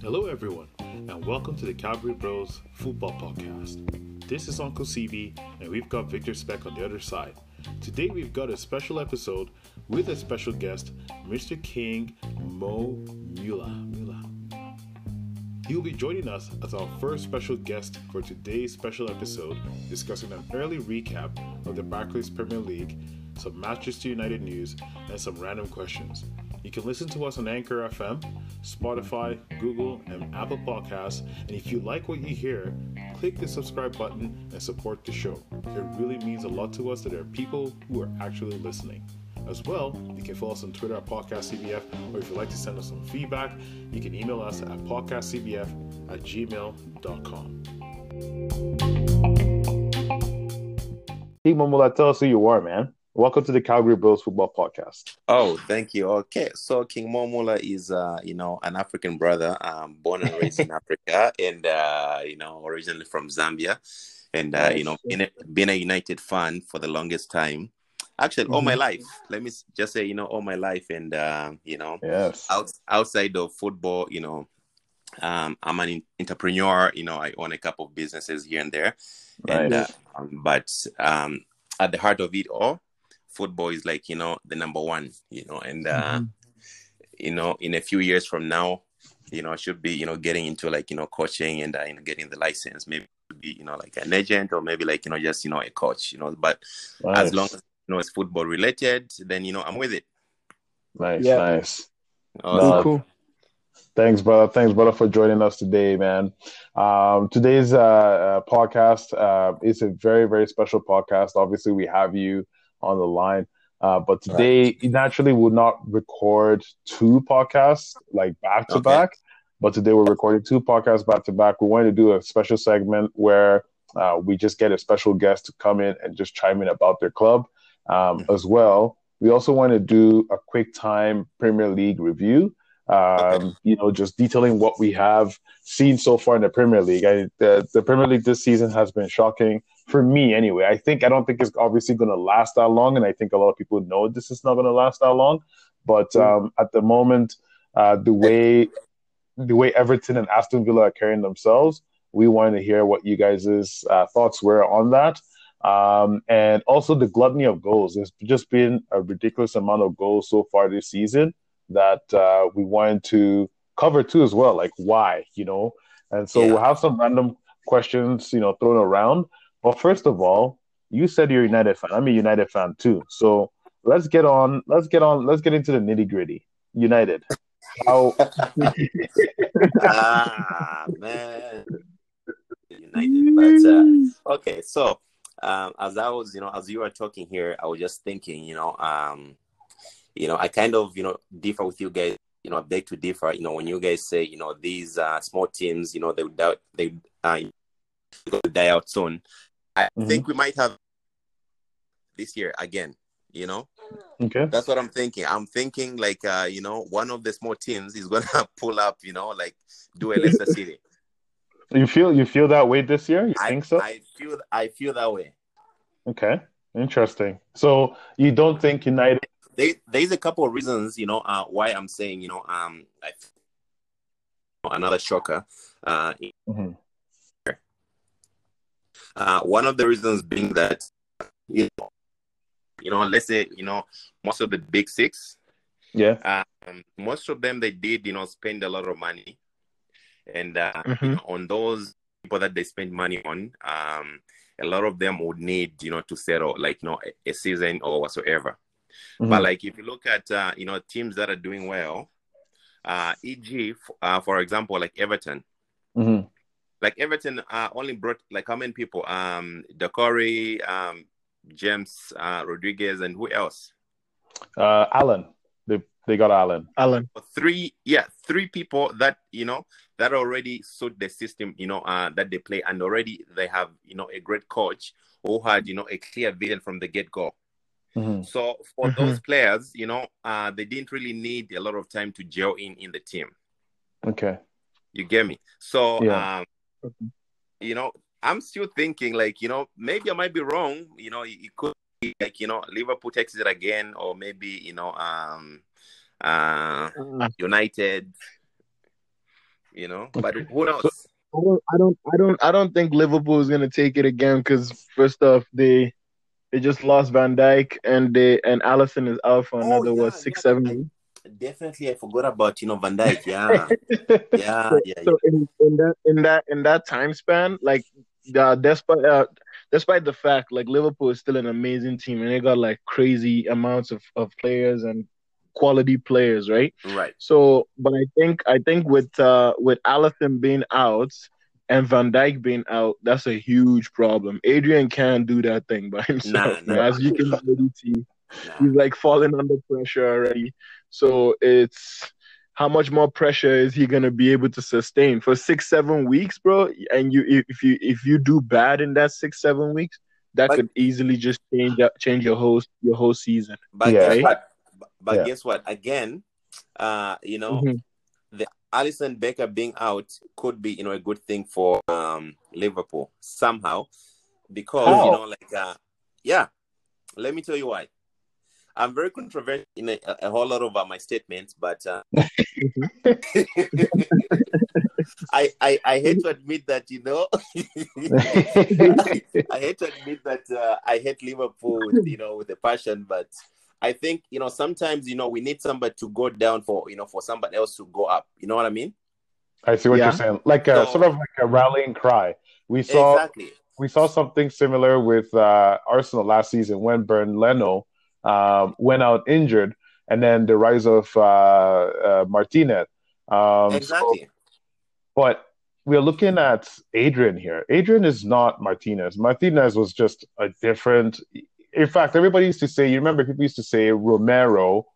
Hello, everyone, and welcome to the Calgary Bros Football Podcast. This is Uncle CB, and we've got Victor Speck on the other side. Today, we've got a special episode with a special guest, Mr. King Mo Mula. Mula. He will be joining us as our first special guest for today's special episode, discussing an early recap of the Barclays Premier League, some Manchester United news, and some random questions. You can listen to us on Anchor FM, Spotify, Google, and Apple Podcasts. And if you like what you hear, click the subscribe button and support the show. It really means a lot to us that there are people who are actually listening. As well, you can follow us on Twitter at PodcastCBF, or if you'd like to send us some feedback, you can email us at podcastcbf at gmail.com. Hey, Momola, tell us who you are, man. Welcome to the Calgary Bros Football Podcast. Oh, thank you. Okay, so King Momula is, uh, you know, an African brother, um, born and raised in Africa, and uh, you know, originally from Zambia, and uh, you know, been a, been a United fan for the longest time. Actually, mm-hmm. all my mm-hmm. life. Let me just say, you know, all my life, and uh, you know, yes, out, outside of football, you know, um, I'm an entrepreneur. You know, I own a couple of businesses here and there, nice. and uh, um, but um, at the heart of it all football is like you know the number one you know and uh mm-hmm. you know in a few years from now you know i should be you know getting into like you know coaching and uh, you know, getting the license maybe be you know like an agent or maybe like you know just you know a coach you know but nice. as long as you know it's football related then you know i'm with it nice yeah. nice awesome. no, cool Thanks, brother. Thanks, brother, for joining us today, man. Um, today's uh, uh, podcast uh, is a very, very special podcast. Obviously, we have you on the line. Uh, but today, right. naturally, would not record two podcasts like back to back. But today, we're recording two podcasts back to back. We wanted to do a special segment where uh, we just get a special guest to come in and just chime in about their club um, mm-hmm. as well. We also want to do a quick time Premier League review. Um. You know, just detailing what we have seen so far in the Premier League. I, the, the Premier League this season has been shocking for me anyway. I think I don't think it's obviously going to last that long, and I think a lot of people know this is not going to last that long. But mm. um, at the moment, uh, the way the way Everton and Aston Villa are carrying themselves, we wanted to hear what you guys' uh, thoughts were on that. Um, and also the gluttony of goals. There's just been a ridiculous amount of goals so far this season that uh, we wanted to cover too as well. Like why, you know? And so yeah. we'll have some random questions, you know, thrown around. But first of all, you said you're a United fan. I'm a United fan too. So let's get on. Let's get on. Let's get into the nitty gritty. United. How? ah man, United. But uh, okay, so um, as I was, you know, as you were talking here, I was just thinking, you know, um, you know, I kind of, you know, differ with you guys. You know, I beg to differ. You know, when you guys say, you know, these uh, small teams, you know, they would they uh, die out soon. I mm-hmm. think we might have this year again. You know, okay, that's what I'm thinking. I'm thinking like uh, you know, one of the small teams is gonna pull up. You know, like do a Leicester City. You feel you feel that way this year? You I, think so? I feel I feel that way. Okay, interesting. So you don't think United? There, there's a couple of reasons, you know, uh, why I'm saying, you know, um, I, another shocker. Uh, mm-hmm. Uh, one of the reasons being that you know, you know, let's say you know most of the big six, yeah, um, most of them they did you know spend a lot of money, and uh, mm-hmm. you know, on those people that they spend money on, um, a lot of them would need you know to settle like you know a, a season or whatsoever. Mm-hmm. But like if you look at uh, you know teams that are doing well, uh, e.g. Uh, for example like Everton. Mm-hmm like Everton uh, only brought like how many people? Um, Doucouré, um, James uh, Rodriguez, and who else? Uh, Allen. They they got Allen. Allen. Three, yeah, three people that you know that already suit the system, you know, uh, that they play, and already they have you know a great coach who had you know a clear vision from the get go. Mm-hmm. So for mm-hmm. those players, you know, uh, they didn't really need a lot of time to gel in in the team. Okay. You get me? So yeah. um, you know, I'm still thinking like, you know, maybe I might be wrong. You know, it, could be like you know Liverpool takes it again, or maybe you know um uh mm. United. You know, but who knows? So, I don't, I don't, I don't think Liverpool is gonna take it again because first off, they they just lost Van Dijk and they and Alisson is out for oh, another oh, yeah, what six, yeah, seven definitely I forgot about you know Van Dijk. Yeah, yeah, so, yeah. So in, in, that in that in that time span, like uh, despite uh, despite the fact like Liverpool is still an amazing team and they got like crazy amounts of, of players and quality players, right? Right. So, but I think I think with uh with Alisson being out and Van Dijk being out, that's a huge problem. Adrian can't do that thing by himself. Nah, nah. As you can already see, nah. he's like falling under pressure already. So it's how much more pressure is he gonna be able to sustain for six, seven weeks, bro? And you if you if you do bad in that six, seven weeks, that but, could easily just change change your whole your whole season. But yeah. guess what? But yeah. guess what? Again, uh, you know, mm-hmm. the Alisson Becker being out could be, you know, a good thing for um Liverpool somehow. Because, How? you know, like uh yeah. Let me tell you why. I'm very controversial in a, a whole lot of uh, my statements, but uh, I, I I hate to admit that you know I, I, hate to admit that uh, I hate Liverpool, with, you know, with a passion, but I think you know sometimes you know we need somebody to go down for you know for somebody else to go up. You know what I mean? I see what yeah. you're saying. Like a so, sort of like a rallying cry. We saw exactly. we saw something similar with uh, Arsenal last season when Bernd Leno um, went out injured, and then the rise of uh, uh, Martinez. Um, exactly. So, but we're looking at Adrian here. Adrian is not Martinez. Martinez was just a different. In fact, everybody used to say. You remember people used to say Romero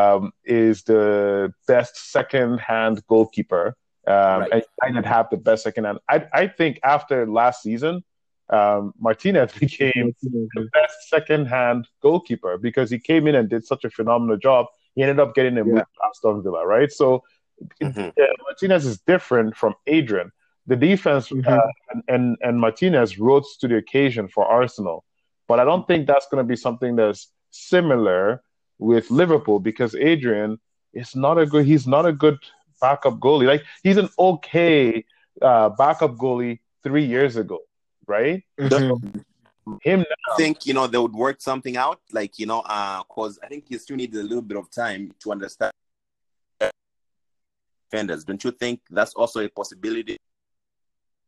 um, is the best second-hand goalkeeper, um, right. and United have the best second-hand. I, I think after last season, um, Martinez became the best second-hand goalkeeper because he came in and did such a phenomenal job. He ended up getting a yeah. with Aston Villa, right? So mm-hmm. yeah, Martinez is different from Adrian. The defense mm-hmm. uh, and, and, and Martinez rose to the occasion for Arsenal, but I don't think that's going to be something that's similar with Liverpool because Adrian is not a good. He's not a good backup goalie. Like he's an okay uh, backup goalie three years ago right? Mm-hmm. Him now. I think you know they would work something out, like you know, uh, cause I think he still needs a little bit of time to understand defenders. Don't you think that's also a possibility?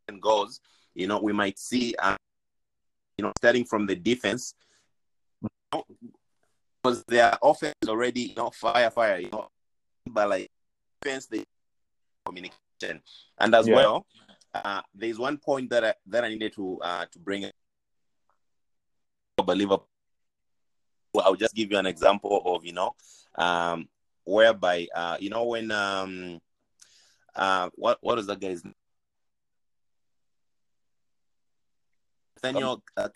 And goes, you know, we might see, uh, you know, starting from the defense, because their offense already, you know, fire, fire, you know, but like defense, the communication, and as yeah. well, uh, there's one point that I, that I needed to uh, to bring about Liverpool. I'll just give you an example of you know, um, whereby uh, you know when um, uh, what what is that guy's name? Nathaniel uh,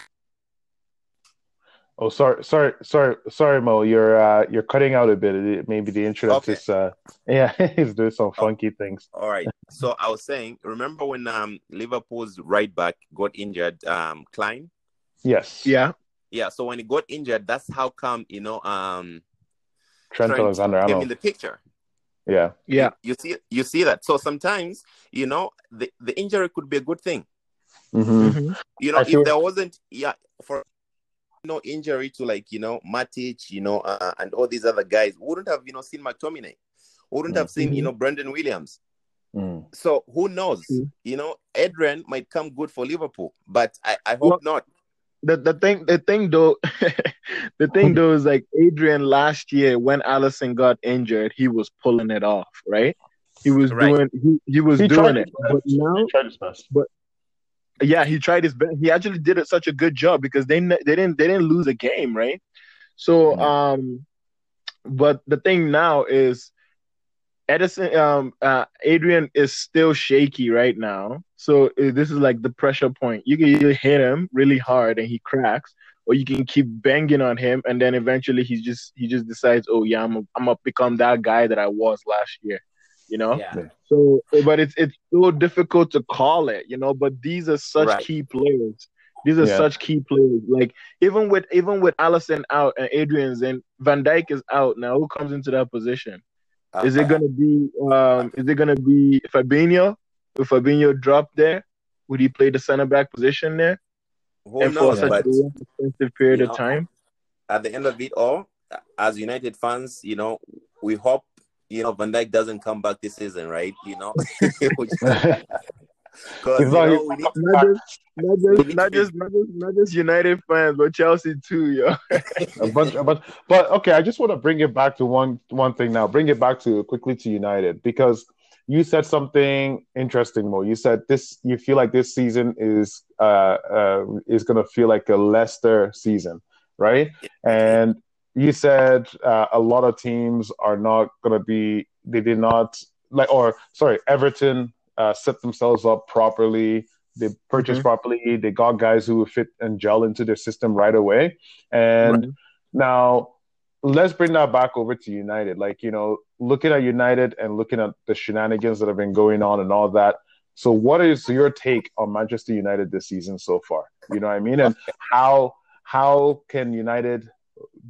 Oh, sorry, sorry, sorry, sorry, Mo. You're uh, you're cutting out a bit. Maybe the internet okay. is uh, yeah, he's doing some oh, funky oh. things. All right. So I was saying, remember when um Liverpool's right back got injured, um Clyne? Yes. Yeah. Yeah. So when he got injured, that's how come you know um Trent, Trent Alexander came in the picture. Yeah. Yeah. You, you see, you see that. So sometimes you know the the injury could be a good thing. Mm-hmm. mm-hmm. You know, if there wasn't, yeah, for no injury to like you know Matic, you know, uh, and all these other guys, wouldn't have you know seen McTominay, wouldn't mm-hmm. have seen you mm-hmm. know Brandon Williams. Mm. So who knows? Mm-hmm. You know, Adrian might come good for Liverpool, but I, I hope well, not. The the thing the thing though the thing though is like Adrian last year when Alisson got injured, he was pulling it off, right? He was right. doing he, he was he doing it. But now but yeah, he tried his best. He actually did such a good job because they they didn't they didn't lose a game, right? So mm-hmm. um, but the thing now is Edison um uh, Adrian is still shaky right now. So uh, this is like the pressure point. You can either hit him really hard and he cracks, or you can keep banging on him and then eventually he just he just decides, oh yeah, I'm a, I'm gonna become that guy that I was last year you know. Yeah. So, but it's it's so difficult to call it, you know. But these are such right. key players. These are yeah. such key players. Like even with even with Alisson out and Adrian's and Van Dijk is out now. Who comes into that position? Uh, is it gonna be um is it gonna be Fabinho? If Fabinho dropped there, would he play the center back position there? Who and knows, for such a extensive period of know, time? At the end of it all, as United fans, you know, we hope you know Van Dijk doesn't come back this season, right? You know, Because you know, we need not, just, not, just, not, just, not, just, not just United fans, but Chelsea too, yo. a bunch, a bunch. But okay, I just want to bring it back to one one thing now. Bring it back to quickly to United because you said something interesting, Mo. You said this. You feel like this season is uh, uh is gonna feel like a Leicester season, right? And you said uh, a lot of teams are not gonna be. They did not like, or sorry, Everton uh, set themselves up properly. They purchased mm-hmm. properly. They got guys who would fit and gel into their system right away. And right. now let's bring that back over to United. Like, you know, looking at United and looking at the shenanigans that have been going on and all that. So, what is your take on Manchester United this season so far? You know what I mean? And how how can United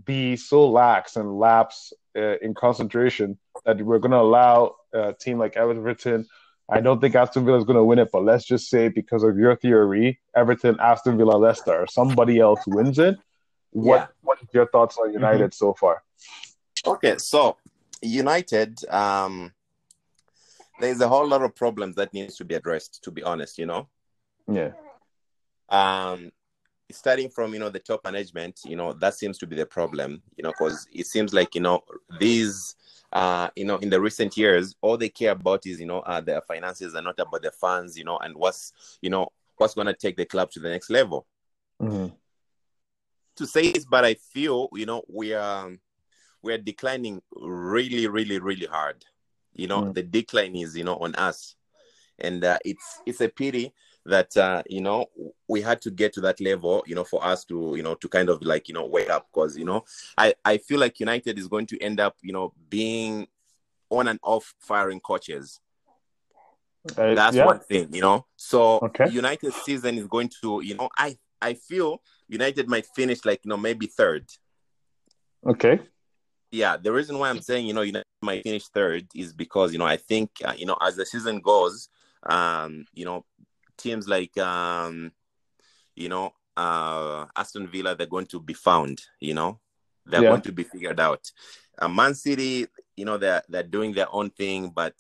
be so lax and lapse uh, in concentration that we're going to allow a team like Everton I don't think Aston Villa is going to win it, but let's just say because of your theory, Everton, Aston Villa, Leicester, somebody else wins it. What yeah. What is your thoughts on United mm-hmm. so far? Okay, so United, um, there's a whole lot of problems that needs to be addressed. To be honest, you know. Yeah. Um, starting from you know the top management, you know that seems to be the problem. You know, because it seems like you know these uh, you know, in the recent years, all they care about is, you know, uh, their finances and not about the funds, you know, and what's, you know, what's going to take the club to the next level. Mm-hmm. To say this, but I feel, you know, we are we are declining really, really, really hard. You know, mm-hmm. the decline is, you know, on us, and uh, it's it's a pity that uh, you know we had to get to that level you know for us to you know to kind of like you know wake up because you know i i feel like united is going to end up you know being on and off firing coaches uh, that's yeah. one thing you know so okay. united season is going to you know i i feel united might finish like you know maybe third okay yeah the reason why i'm saying you know united might finish third is because you know i think uh, you know as the season goes um you know teams like um, you know uh, Aston Villa, they're going to be found. You know, they're yeah. going to be figured out. Uh, Man City, you know, they're they're doing their own thing, but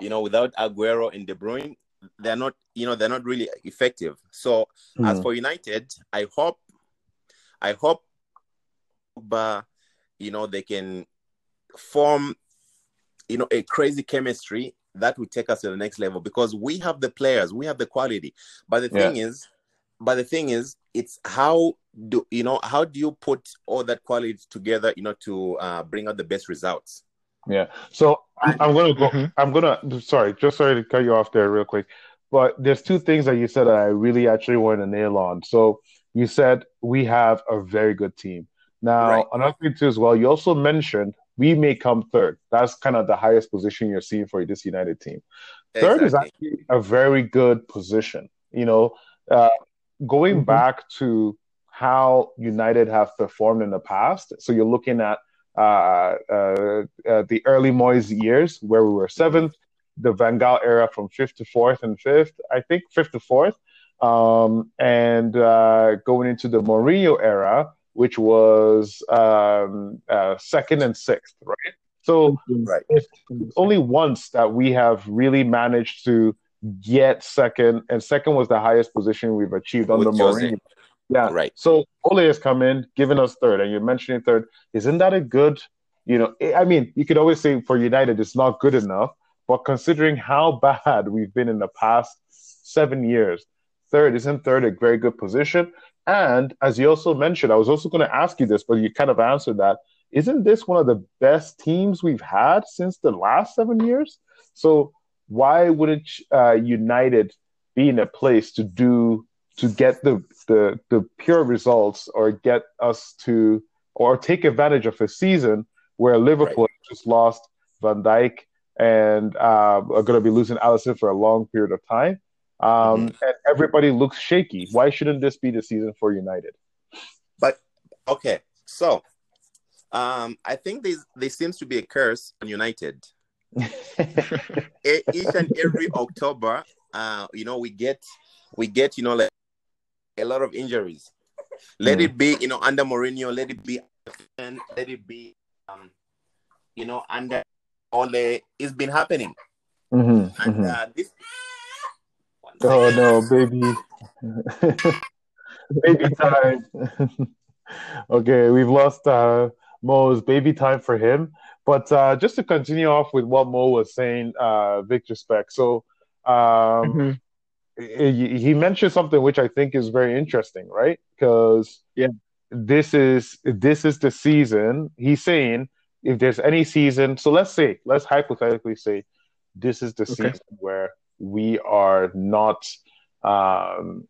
you know, without Aguero and De Bruyne, they're not. You know, they're not really effective. So mm. as for United, I hope, I hope, but you know, they can form, you know, a crazy chemistry that will take us to the next level because we have the players, we have the quality. But the thing yeah. is, but the thing is, it's how do you know how do you put all that quality together, you know, to uh, bring out the best results. Yeah. So I'm, I'm gonna go. Mm-hmm. I'm gonna. Sorry, just sorry to cut you off there real quick. But there's two things that you said that I really actually want to nail on. So you said we have a very good team. Now right. another thing too as well. You also mentioned we may come third. That's kind of the highest position you're seeing for this United team. Third exactly. is actually a very good position. You know, uh, going mm-hmm. back to how United have performed in the past. So you're looking at uh, uh, uh, the early Moyes years where we were seventh, the Van Gaal era from fifth to fourth and fifth, I think fifth to fourth, um, and uh, going into the Mourinho era which was um, uh, second and sixth, right? So right. it's only once that we have really managed to get second, and second was the highest position we've achieved under Mourinho. Yeah, right. So Ole has come in, given us third, and you're mentioning third. Isn't that a good? You know, I mean, you could always say for United it's not good enough, but considering how bad we've been in the past seven years, third isn't third a very good position? And as you also mentioned, I was also going to ask you this, but you kind of answered that. Isn't this one of the best teams we've had since the last seven years? So why wouldn't uh, United be in a place to do to get the, the the pure results or get us to or take advantage of a season where Liverpool right. just lost Van Dijk and uh, are going to be losing Alisson for a long period of time? Um, mm-hmm. and everybody looks shaky. Why shouldn't this be the season for United? But okay, so um, I think there there seems to be a curse on United. Each and every October, uh, you know, we get we get you know like a lot of injuries. Let mm. it be, you know, under Mourinho. Let it be, let it be, um, you know, under Ole. It's been happening. Mm-hmm, and mm-hmm. Uh, this. Oh no, baby, baby time. okay, we've lost uh, Mo's baby time for him. But uh, just to continue off with what Mo was saying, uh, Victor Speck. So um, mm-hmm. he mentioned something which I think is very interesting, right? Because yeah, this is this is the season. He's saying if there's any season, so let's say, let's hypothetically say, this is the okay. season where we are not um,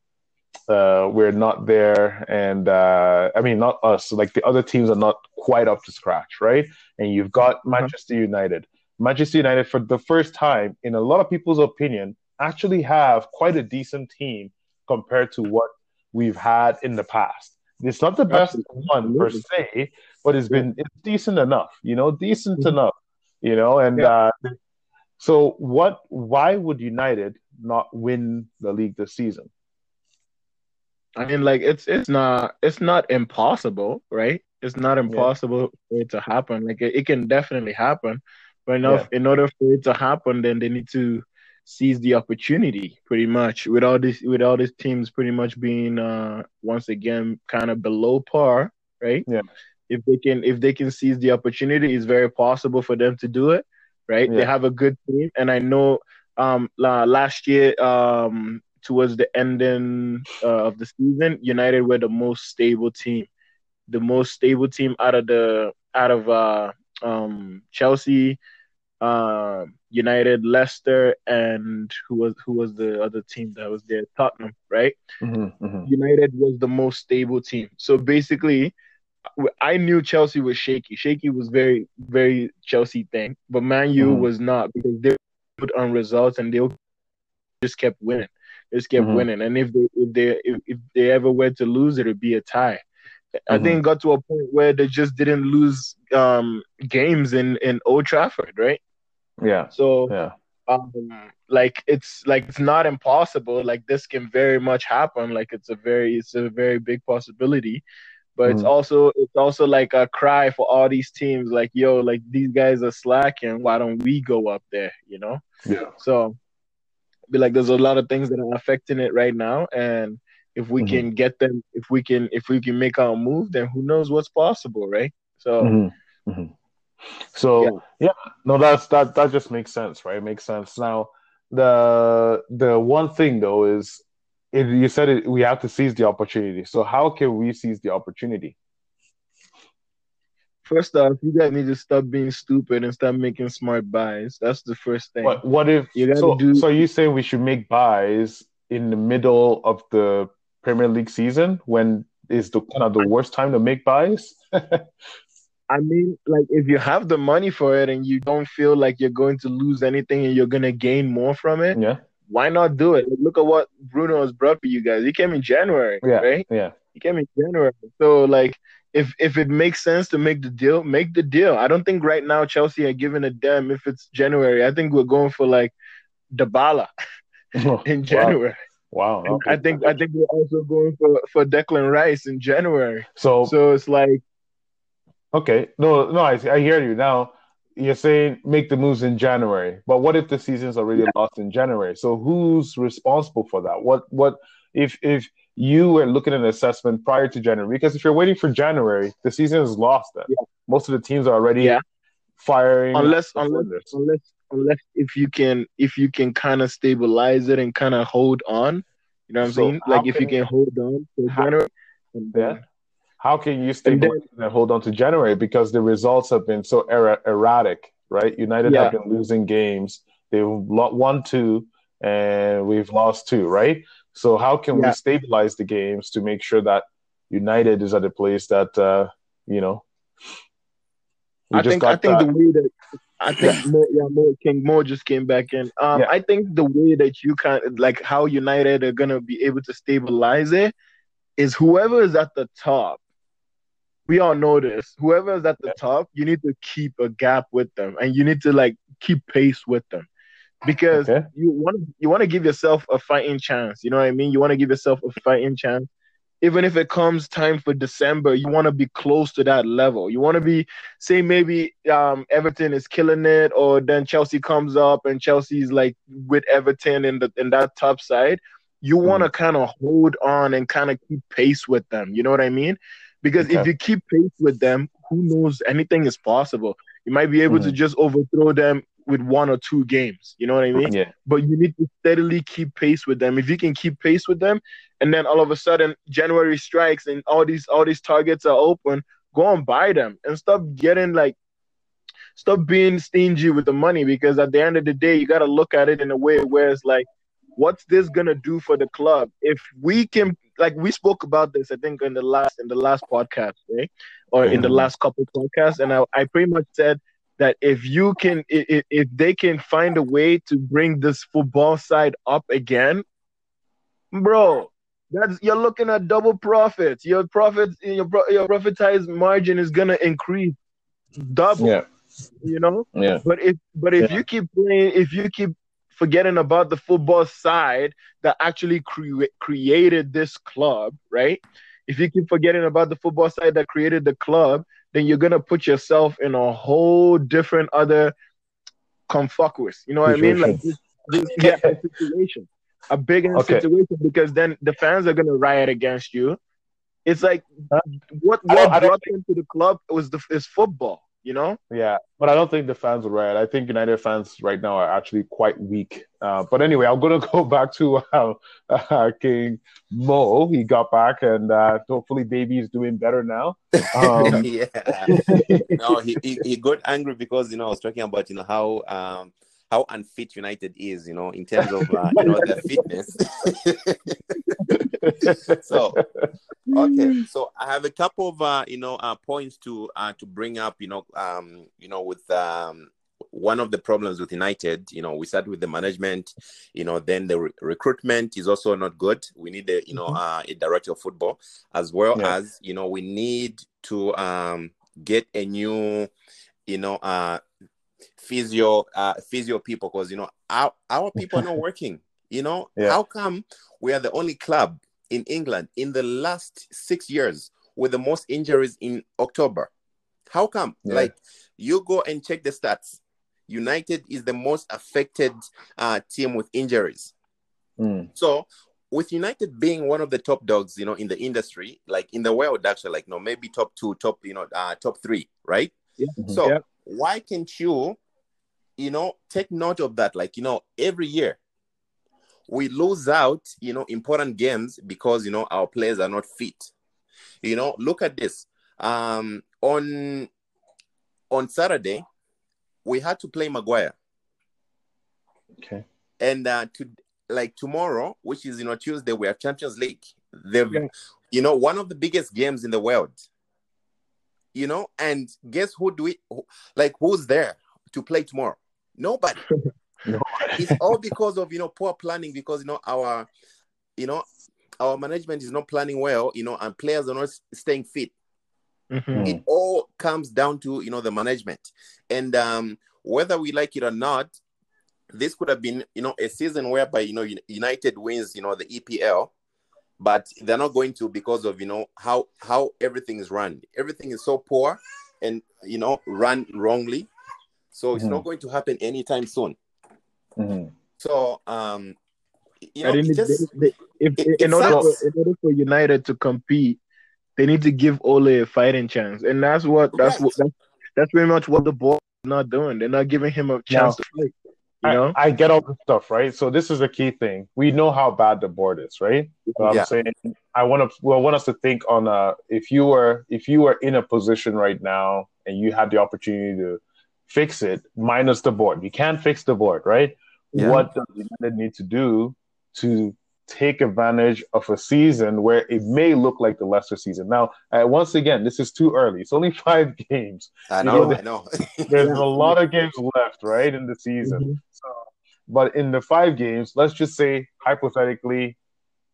uh, we're not there, and uh, I mean not us. Like the other teams are not quite up to scratch, right? And you've got mm-hmm. Manchester United. Manchester United, for the first time, in a lot of people's opinion, actually have quite a decent team compared to what we've had in the past. It's not the best Absolutely. one per se, but it's been it's decent enough, you know, decent mm-hmm. enough, you know. And yeah. uh, so, what? Why would United not win the league this season? I mean, like it's it's not it's not impossible, right? It's not impossible yeah. for it to happen. Like it, it, can definitely happen, but enough yeah. in order for it to happen, then they need to seize the opportunity. Pretty much with all this with all these teams pretty much being uh once again kind of below par, right? Yeah. If they can if they can seize the opportunity, it's very possible for them to do it, right? Yeah. They have a good team, and I know um last year um towards the ending uh, of the season, United were the most stable team, the most stable team out of the out of uh, um, Chelsea, uh, United, Leicester, and who was who was the other team that was there? Tottenham, right? Mm-hmm, mm-hmm. United was the most stable team. So basically, I knew Chelsea was shaky. Shaky was very very Chelsea thing, but Man U mm-hmm. was not because they put on results and they just kept winning just kept mm-hmm. winning. And if they if they if, if, they ever were to lose, it would be a tie. Mm-hmm. I think it got to a point where they just didn't lose um, games in in Old Trafford, right? Yeah. So yeah. Um, like it's like it's not impossible. Like this can very much happen. Like it's a very it's a very big possibility but mm-hmm. it's also it's also like a cry for all these teams like yo like these guys are slacking why don't we go up there you know yeah so be like there's a lot of things that are affecting it right now and if we mm-hmm. can get them if we can if we can make our move then who knows what's possible right so mm-hmm. Mm-hmm. so yeah. yeah. no that's that that just makes sense right it makes sense now the the one thing though is it, you said it, we have to seize the opportunity so how can we seize the opportunity First off, you guys need to stop being stupid and start making smart buys. That's the first thing. What, what if you gotta so, do? So you say we should make buys in the middle of the Premier League season when is the kind of the worst time to make buys? I mean, like if you have the money for it and you don't feel like you're going to lose anything and you're gonna gain more from it, yeah. Why not do it? Look at what Bruno has brought for you guys. He came in January, yeah, right? Yeah. He came in January. So like if if it makes sense to make the deal, make the deal. I don't think right now Chelsea are giving a damn if it's January. I think we're going for like Dybala in January. Wow. wow. I think I think we're also going for for Declan Rice in January. So so it's like okay, no, no, I I hear you now. You're saying make the moves in January, but what if the season's already yeah. lost in January? So who's responsible for that? What what if if you were looking at an assessment prior to January. Because if you're waiting for January, the season is lost then. Yeah. Most of the teams are already yeah. firing. Unless unless, unless unless if you can if you can kind of stabilize it and kind of hold on. You know what I'm so saying? Like if you can hold on to January. yeah. How can you stay and, then, and hold on to January? Because the results have been so er- erratic, right? United yeah. have been losing games. They've won two and we've lost two, right? So how can yeah. we stabilize the games to make sure that United is at a place that uh, you know? I think I think that... the way that I think more, yeah, Mo, King Mo just came back in. Um, yeah. I think the way that you can like how United are gonna be able to stabilize it is whoever is at the top. We all know this. Whoever is at the top, you need to keep a gap with them, and you need to like keep pace with them, because okay. you want you want to give yourself a fighting chance. You know what I mean? You want to give yourself a fighting chance even if it comes time for December, you want to be close to that level. You want to be, say, maybe um, Everton is killing it, or then Chelsea comes up and Chelsea's like with Everton in the in that top side. You want to mm. kind of hold on and kind of keep pace with them. You know what I mean? Because okay. if you keep pace with them, who knows? Anything is possible. You might be able mm. to just overthrow them with one or two games. You know what I mean? Yeah. But you need to steadily keep pace with them. If you can keep pace with them, and then all of a sudden January strikes and all these all these targets are open, go and buy them and stop getting like stop being stingy with the money because at the end of the day you got to look at it in a way where it's like what's this gonna do for the club if we can like we spoke about this i think in the last in the last podcast right or in the mm-hmm. last couple podcasts and I, I pretty much said that if you can if, if they can find a way to bring this football side up again bro that's you're looking at double profits. Your profits your your profitized margin is gonna increase double yeah. you know? Yeah. But if but if yeah. you keep playing if you keep forgetting about the football side that actually cre- created this club right if you keep forgetting about the football side that created the club then you're gonna put yourself in a whole different other confocus. You know what situation. I mean? Like this, this yeah, situation, a big okay. situation, because then the fans are gonna riot against you. It's like what what brought them to the club was the is football you know? Yeah, but I don't think the fans would riot. I think United fans right now are actually quite weak. Uh, but anyway, I'm going to go back to uh, uh, King Mo. He got back, and uh, hopefully, baby is doing better now. Um, yeah. no, he, he, he got angry because you know I was talking about you know how um, how unfit United is, you know, in terms of uh, you know their fitness. so okay, so I have a couple of uh, you know uh, points to uh, to bring up, you know, um, you know, with um, one of the problems with United, you know, we start with the management, you know, then the re- recruitment is also not good. We need a, you know, mm-hmm. uh, a director of football, as well yeah. as, you know, we need to um, get a new, you know, uh, physio uh, physio people because you know our our people are not working. You know yeah. how come we are the only club in England in the last six years with the most injuries in October? How come? Yeah. Like you go and check the stats. United is the most affected uh, team with injuries. Mm. So with United being one of the top dogs, you know, in the industry, like in the world, actually, like no, maybe top two, top, you know, uh, top three, right? Yeah. So yeah. why can't you you know, take note of that. Like, you know, every year we lose out, you know, important games because, you know, our players are not fit. You know, look at this. Um, on on Saturday, we had to play Maguire. Okay. And uh, to like tomorrow, which is you know Tuesday, we have Champions League. they yeah. you know, one of the biggest games in the world. You know, and guess who do we like? Who's there to play tomorrow? Nobody. no. It's all because of you know poor planning because you know our you know our management is not planning well, you know, and players are not staying fit. Mm-hmm. It all comes down to you know the management, and um, whether we like it or not, this could have been you know a season whereby you know United wins you know the EPL, but they're not going to because of you know how how everything is run. Everything is so poor, and you know run wrongly so it's mm-hmm. not going to happen anytime soon. Mm-hmm. So, um, you know, just, they, if, it, in, order for, in order for United to compete, they need to give Ole a fighting chance, and that's what that's what that's, that's very much what the board is not doing. They're not giving him a chance to fight. You know? I, I, get all the stuff, right? So this is a key thing. We know how bad the board is, right? So I'm saying I want to well, I want us to think on uh if you were if you were in a position right now and you had the opportunity to fix it minus the board. You can't fix the board, right? Yeah. What does United need to do to take advantage of a season where it may look like the lesser season. Now, uh, once again, this is too early. It's only five games. I know. You know I know. there's a lot of games left, right, in the season. Mm-hmm. So, but in the five games, let's just say hypothetically,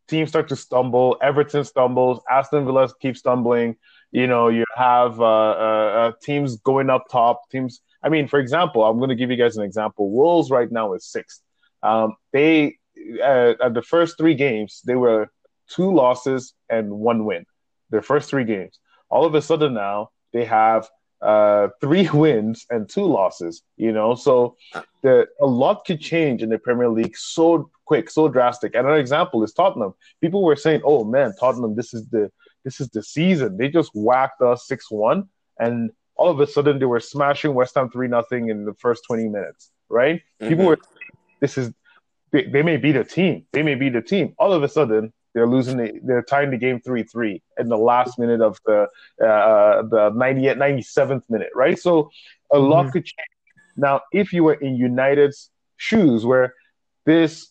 teams start to stumble. Everton stumbles. Aston Villa keeps stumbling. You know, you have uh, uh, uh teams going up top. Teams. I mean, for example, I'm going to give you guys an example. Wolves right now is sixth. Um, they uh, at the first three games, they were two losses and one win. Their first three games. All of a sudden now they have uh, three wins and two losses. You know, so the a lot could change in the Premier League so quick, so drastic. And Another example is Tottenham. People were saying, "Oh man, Tottenham, this is the this is the season." They just whacked us six one, and all of a sudden they were smashing West Ham three nothing in the first twenty minutes. Right? Mm-hmm. People were, "This is they, they may beat the team. They may beat the team. All of a sudden, they're losing. The, they're tying the game three three in the last minute of the uh, the 90th, 97th minute, right? So a mm-hmm. lot could change. Now, if you were in United's shoes, where this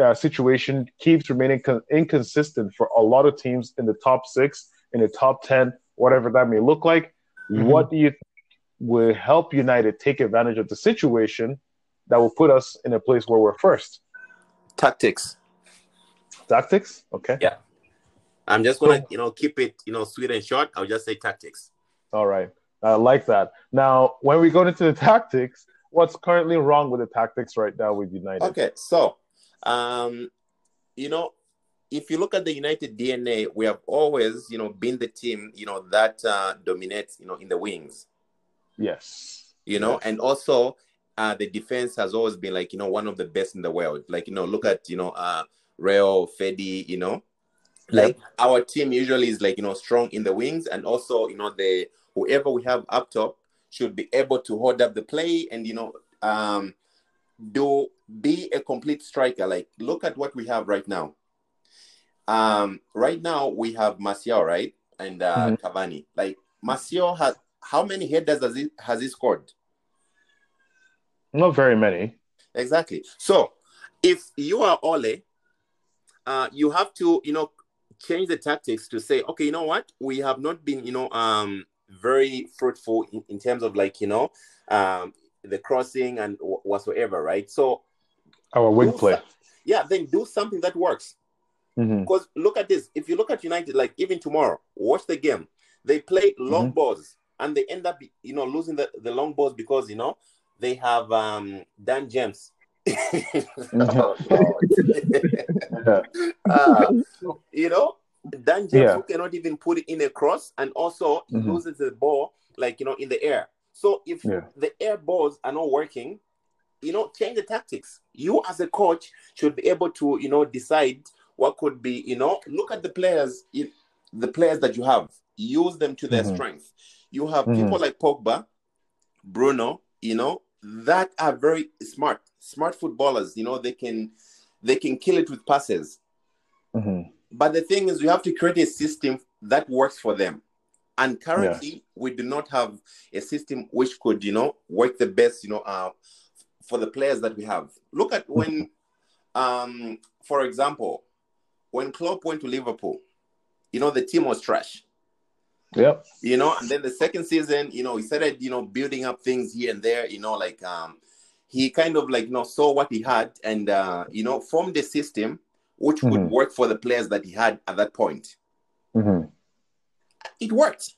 uh, situation keeps remaining con- inconsistent for a lot of teams in the top six, in the top ten, whatever that may look like, mm-hmm. what do you think will help United take advantage of the situation that will put us in a place where we're first? Tactics. Tactics? Okay. Yeah. I'm just gonna, you know, keep it, you know, sweet and short. I'll just say tactics. All right. I like that. Now, when we go into the tactics, what's currently wrong with the tactics right now with United? Okay, so um, you know, if you look at the United DNA, we have always, you know, been the team, you know, that uh, dominates, you know, in the wings. Yes. You know, yes. and also uh, the defense has always been like you know one of the best in the world. Like you know, look at you know uh, Real, Fedi, you know, like yep. our team usually is like you know strong in the wings, and also you know the whoever we have up top should be able to hold up the play and you know um, do be a complete striker. Like look at what we have right now. Um, right now we have Martial, right, and uh, mm-hmm. Cavani. Like Martial has how many headers has he has he scored? Not very many. Exactly. So if you are Ole, uh, you have to, you know, change the tactics to say, okay, you know what? We have not been, you know, um, very fruitful in, in terms of like, you know, um, the crossing and whatsoever, right? So our wing play. yeah, then do something that works. Mm-hmm. Because look at this. If you look at United, like even tomorrow, watch the game. They play long mm-hmm. balls and they end up, you know, losing the, the long balls because, you know, they have um, Dan James. oh, uh, you know, Dan James yeah. who cannot even put it in a cross and also mm-hmm. loses the ball like you know in the air. So if yeah. the air balls are not working, you know, change the tactics. You as a coach should be able to, you know, decide what could be, you know, look at the players, the players that you have, use them to their mm-hmm. strength. You have mm-hmm. people like Pogba, Bruno, you know, that are very smart, smart footballers. You know, they can they can kill it with passes. Mm-hmm. But the thing is, we have to create a system that works for them. And currently, yeah. we do not have a system which could, you know, work the best, you know, uh, for the players that we have. Look at when, um, for example, when Klopp went to Liverpool, you know, the team was trash. Yep. You know, and then the second season, you know, he started, you know, building up things here and there, you know, like um he kind of like you know saw what he had and uh you know formed a system which mm-hmm. would work for the players that he had at that point. Mm-hmm. It worked.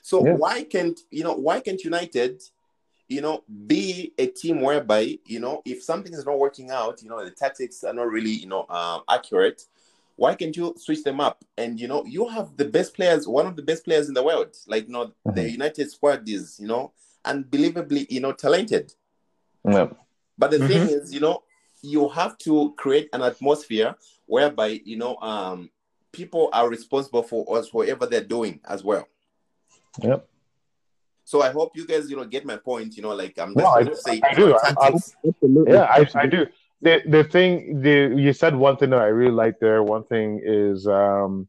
So yeah. why can't you know why can't United, you know, be a team whereby you know if something is not working out, you know, the tactics are not really you know uh, accurate, why can't you switch them up? And you know, you have the best players, one of the best players in the world. Like, you know, mm-hmm. the United squad is, you know, unbelievably, you know, talented. Yeah. But the mm-hmm. thing is, you know, you have to create an atmosphere whereby, you know, um, people are responsible for us, whatever they're doing as well. Yep. So I hope you guys, you know, get my point. You know, like I'm just no, going I, to say, I do. I, I, yeah, I, I do the the thing the you said one thing that I really like there. One thing is um,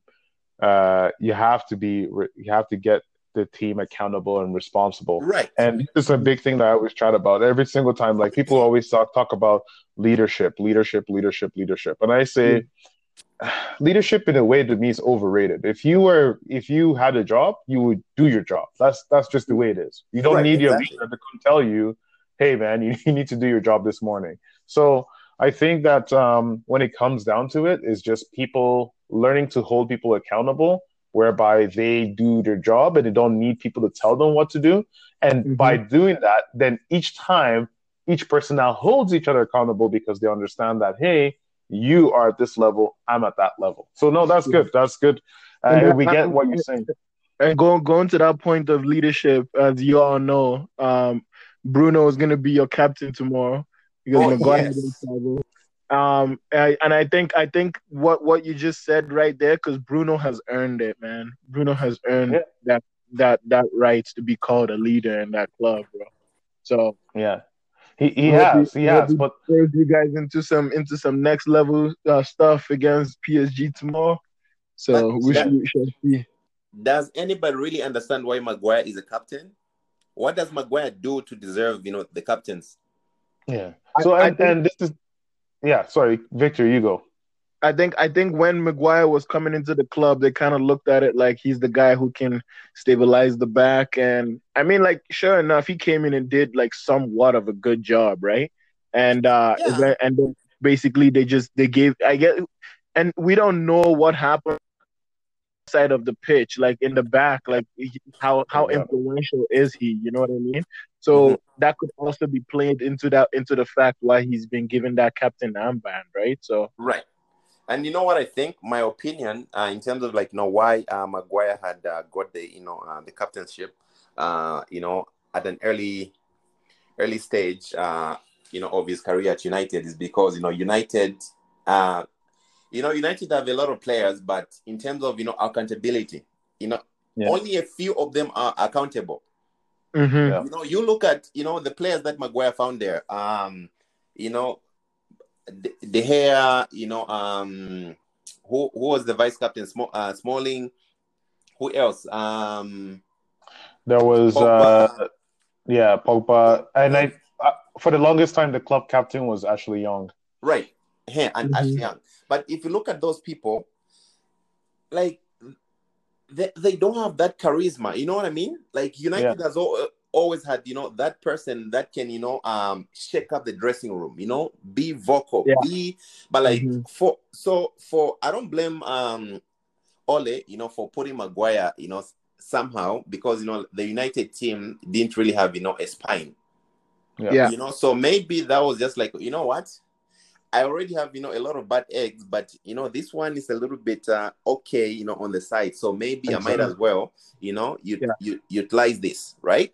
uh, you have to be you have to get the team accountable and responsible. Right. And this is a big thing that I always chat about every single time. Like people always talk talk about leadership, leadership, leadership, leadership, and I say. Mm. leadership in a way to me is overrated. If you were if you had a job, you would do your job. That's that's just the way it is. You don't right, need exactly. your leader to come tell you, hey man, you, you need to do your job this morning. So I think that um, when it comes down to it, is just people learning to hold people accountable, whereby they do their job and they don't need people to tell them what to do. And mm-hmm. by doing that, then each time, each person now holds each other accountable because they understand that, hey, you are at this level, I'm at that level. So no, that's good. That's good. Uh, we get what you're saying. And going going to that point of leadership, as you all know, um, Bruno is going to be your captain tomorrow because oh, Maguire yes. Um, I, and I think I think what what you just said right there, because Bruno has earned it, man. Bruno has earned yeah. that that that right to be called a leader in that club, bro. So yeah, he, he has he has. But you guys into some into some next level uh, stuff against PSG tomorrow. So but we should, we should see. Does anybody really understand why Maguire is a captain? What does Maguire do to deserve you know the captains? Yeah. So I, and, I think, and this is yeah, sorry, Victor, you go. I think I think when Maguire was coming into the club, they kind of looked at it like he's the guy who can stabilize the back. And I mean, like, sure enough, he came in and did like somewhat of a good job, right? And uh yeah. and then basically they just they gave I get and we don't know what happened side of the pitch, like in the back, like how how influential is he? You know what I mean? So mm-hmm. that could also be played into that into the fact why he's been given that captain armband, right? So right. And you know what I think? My opinion, uh, in terms of like, you know, why uh, Maguire had uh, got the, you know, uh, the captainship, uh, you know, at an early, early stage, uh, you know, of his career at United is because you know United, uh, you know, United have a lot of players, but in terms of you know accountability, you know, yeah. only a few of them are accountable. Mm-hmm. You know, you look at you know the players that Maguire found there. Um, you know, the, the hair. You know, um, who who was the vice captain? Sm- uh, Smalling. Who else? Um, there was Pogba. uh, yeah, Pogba, and I uh, for the longest time the club captain was Ashley Young. Right, yeah, and mm-hmm. Ashley Young. But if you look at those people, like they, they don't have that charisma. You know what I mean? Like United yeah. has all, always had, you know, that person that can, you know, um, shake up the dressing room. You know, be vocal, yeah. be. But like mm-hmm. for so for I don't blame um Ole, you know, for putting Maguire, you know, somehow because you know the United team didn't really have you know a spine. Yeah. yeah. You know, so maybe that was just like, you know what? I already have, you know, a lot of bad eggs, but you know, this one is a little bit uh, okay, you know, on the side. So maybe I might as well, you know, you, yeah. you utilize this, right?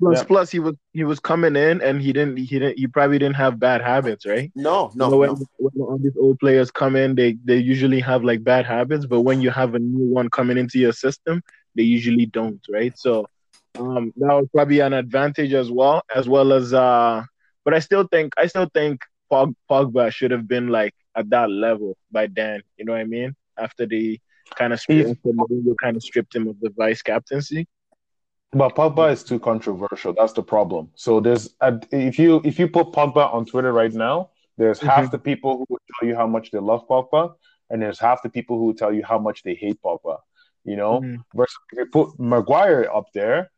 Plus, yeah. plus, he was he was coming in, and he didn't he didn't he probably didn't have bad habits, right? No, no. when, no. when all these old players come in, they they usually have like bad habits, but when you have a new one coming into your system, they usually don't, right? So, um, that was probably an advantage as well, as well as uh. But I still think I still think Pog, Pogba should have been like at that level by then. You know what I mean? After the kind of stripped him, kind of stripped him of the vice captaincy. But Pogba is too controversial. That's the problem. So there's if you if you put Pogba on Twitter right now, there's mm-hmm. half the people who will tell you how much they love Pogba, and there's half the people who will tell you how much they hate Pogba. You know, mm-hmm. versus if you put Maguire up there,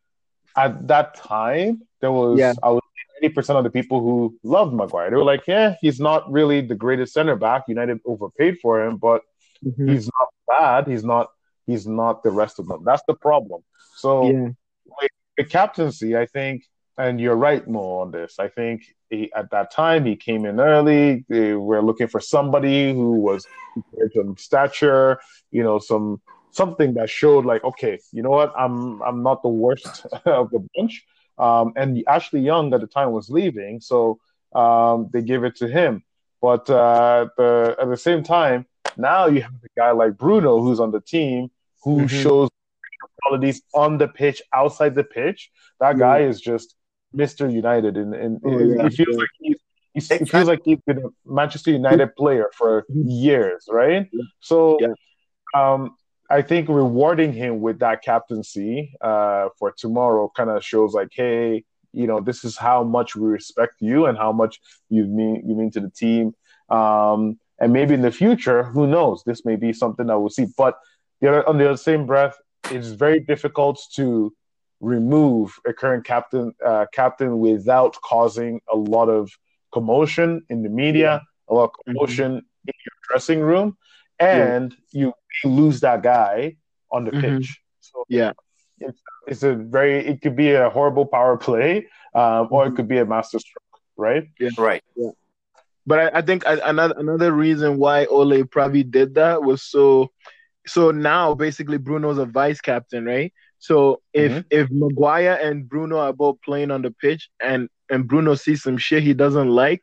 at that time there was yeah. I was 80% of the people who loved Maguire. They were like, yeah, he's not really the greatest center back. United overpaid for him, but mm-hmm. he's not bad. He's not he's not the rest of them. That's the problem. So yeah. the captaincy, I think, and you're right, Mo, on this. I think he, at that time he came in early. They were looking for somebody who was some stature, you know, some something that showed like, okay, you know what, I'm I'm not the worst of the bunch. Um, and Ashley Young at the time was leaving, so um, they gave it to him. But uh, the, at the same time, now you have a guy like Bruno who's on the team who mm-hmm. shows qualities on the pitch, outside the pitch. That guy is just Mr. United, and, and oh, yeah. it feels like he's He's, it feels like he's been a Manchester United player for mm-hmm. years, right? So, yeah. um, I think rewarding him with that captaincy uh, for tomorrow kind of shows like, hey, you know, this is how much we respect you and how much you mean you mean to the team. Um, And maybe in the future, who knows? This may be something that we'll see. But the other, on the same breath, it's very difficult to remove a current captain uh, captain without causing a lot of commotion in the media, a lot of mm-hmm. commotion mm-hmm. in your dressing room, and yeah. you lose that guy on the mm-hmm. pitch. So yeah, it's, it's, a very it could be a horrible power play, um, or it mm-hmm. could be a master stroke, right? Yeah, right. Yeah. But I, I think another another reason why Ole probably did that was so so now basically Bruno's a vice captain, right? So if mm-hmm. if Maguire and Bruno are both playing on the pitch and and Bruno sees some shit he doesn't like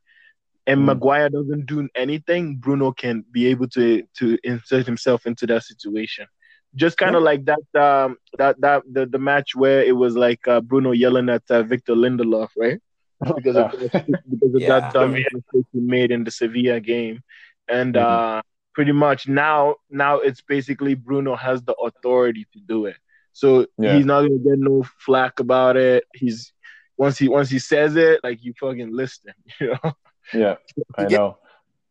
and mm-hmm. Maguire doesn't do anything, Bruno can be able to to insert himself into that situation. Just kind of yeah. like that um that that the, the match where it was like uh, Bruno yelling at uh, Victor Lindelof, right? Because of, because of yeah. that dumb mistake he made in the Sevilla game. And mm-hmm. uh pretty much now now it's basically Bruno has the authority to do it. So yeah. he's not gonna get no flack about it. He's once he once he says it, like you fucking listen, you know. Yeah, I know.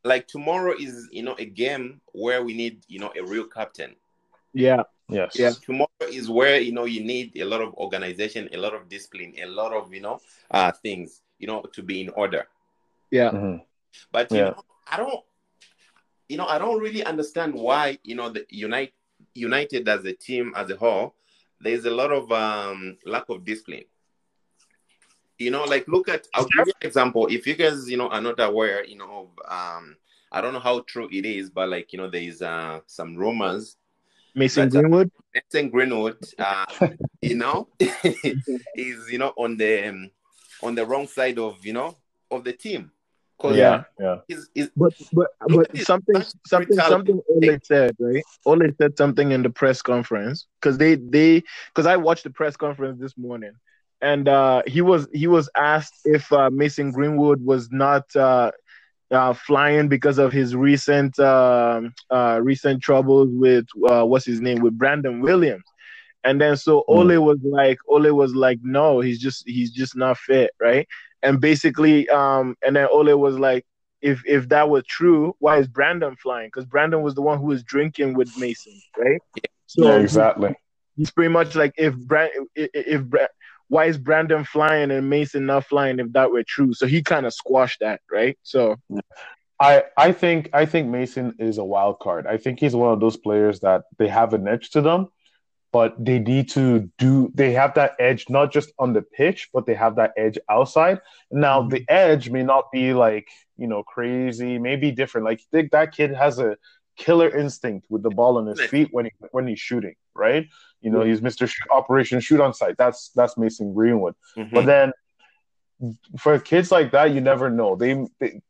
Like tomorrow is you know a game where we need you know a real captain. Yeah. Yes. Yeah. Tomorrow is where you know you need a lot of organization, a lot of discipline, a lot of you know uh things you know to be in order. Yeah. Mm-hmm. But you yeah. know, I don't you know, I don't really understand why, you know, the United United as a team as a whole, there's a lot of um, lack of discipline. You know, like look at I'll give you an example. If you guys, you know, are not aware, you know, um, I don't know how true it is, but like, you know, there's uh, some rumors. Mason uh, Greenwood? Uh, Mason Greenwood, uh, you know, is, you know, on the um, on the wrong side of, you know, of the team. Yeah, yeah. He's, he's, but but but something something something Ole said right. Ole said something in the press conference because they they because I watched the press conference this morning, and uh, he was he was asked if uh, Mason Greenwood was not uh, uh, flying because of his recent um, uh, recent troubles with uh, what's his name with Brandon Williams. And then so hmm. Ole was like, Ole was like, no, he's just he's just not fit, right? and basically, um, and then Ole was like, if if that was true, why is Brandon flying? Because Brandon was the one who was drinking with Mason, right? So yeah, exactly. He's pretty much like if Brand if, if why is Brandon flying and Mason not flying if that were true? So he kind of squashed that, right? So I I think I think Mason is a wild card. I think he's one of those players that they have an edge to them but they need to do they have that edge not just on the pitch but they have that edge outside now mm-hmm. the edge may not be like you know crazy maybe different like think that kid has a killer instinct with the ball on his feet when he when he's shooting right you know he's mr Sh- operation shoot on sight that's that's mason greenwood mm-hmm. but then for kids like that you never know they, they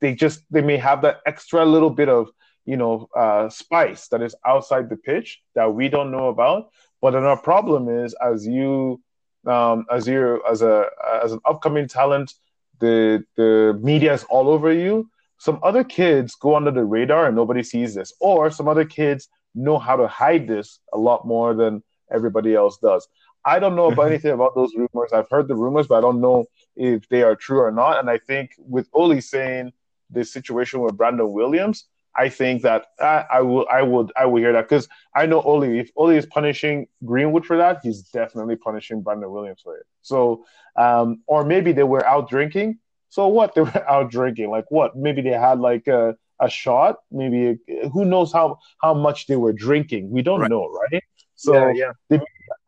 they just they may have that extra little bit of you know, uh, spice that is outside the pitch that we don't know about. But then our problem is, as you, um, as you, as a as an upcoming talent, the the media is all over you. Some other kids go under the radar and nobody sees this, or some other kids know how to hide this a lot more than everybody else does. I don't know about anything about those rumors. I've heard the rumors, but I don't know if they are true or not. And I think with Ole saying the situation with Brandon Williams, I think that uh, I will, I would, I will hear that because I know Ole. If Ole is punishing Greenwood for that, he's definitely punishing Brandon Williams for it. So, um, or maybe they were out drinking. So what? They were out drinking. Like what? Maybe they had like a, a shot. Maybe who knows how how much they were drinking? We don't right. know, right? So yeah, yeah.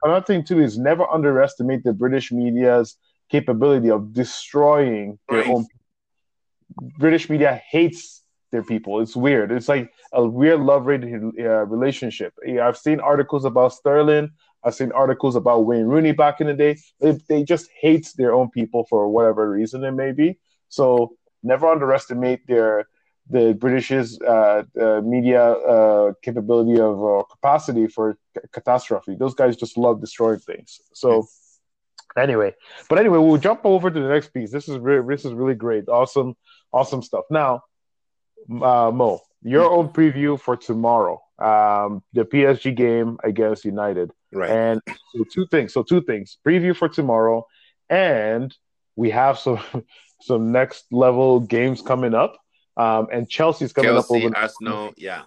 another thing too is never underestimate the British media's capability of destroying their own. British media hates their people. It's weird. It's like a weird love uh, relationship. Yeah, I've seen articles about Sterling. I've seen articles about Wayne Rooney back in the day. They, they just hate their own people for whatever reason it may be. So never underestimate their the British's uh, uh, media uh, capability of uh, capacity for c- catastrophe. Those guys just love destroying things. So anyway, but anyway, we'll jump over to the next piece. This is re- this is really great, awesome, awesome stuff. Now uh, Mo, your own preview for tomorrow, um, the PSG game against United. Right. And so two things. So two things. Preview for tomorrow, and we have some some next level games coming up. Um, and Chelsea's coming Chelsea, up over Arsenal, yeah,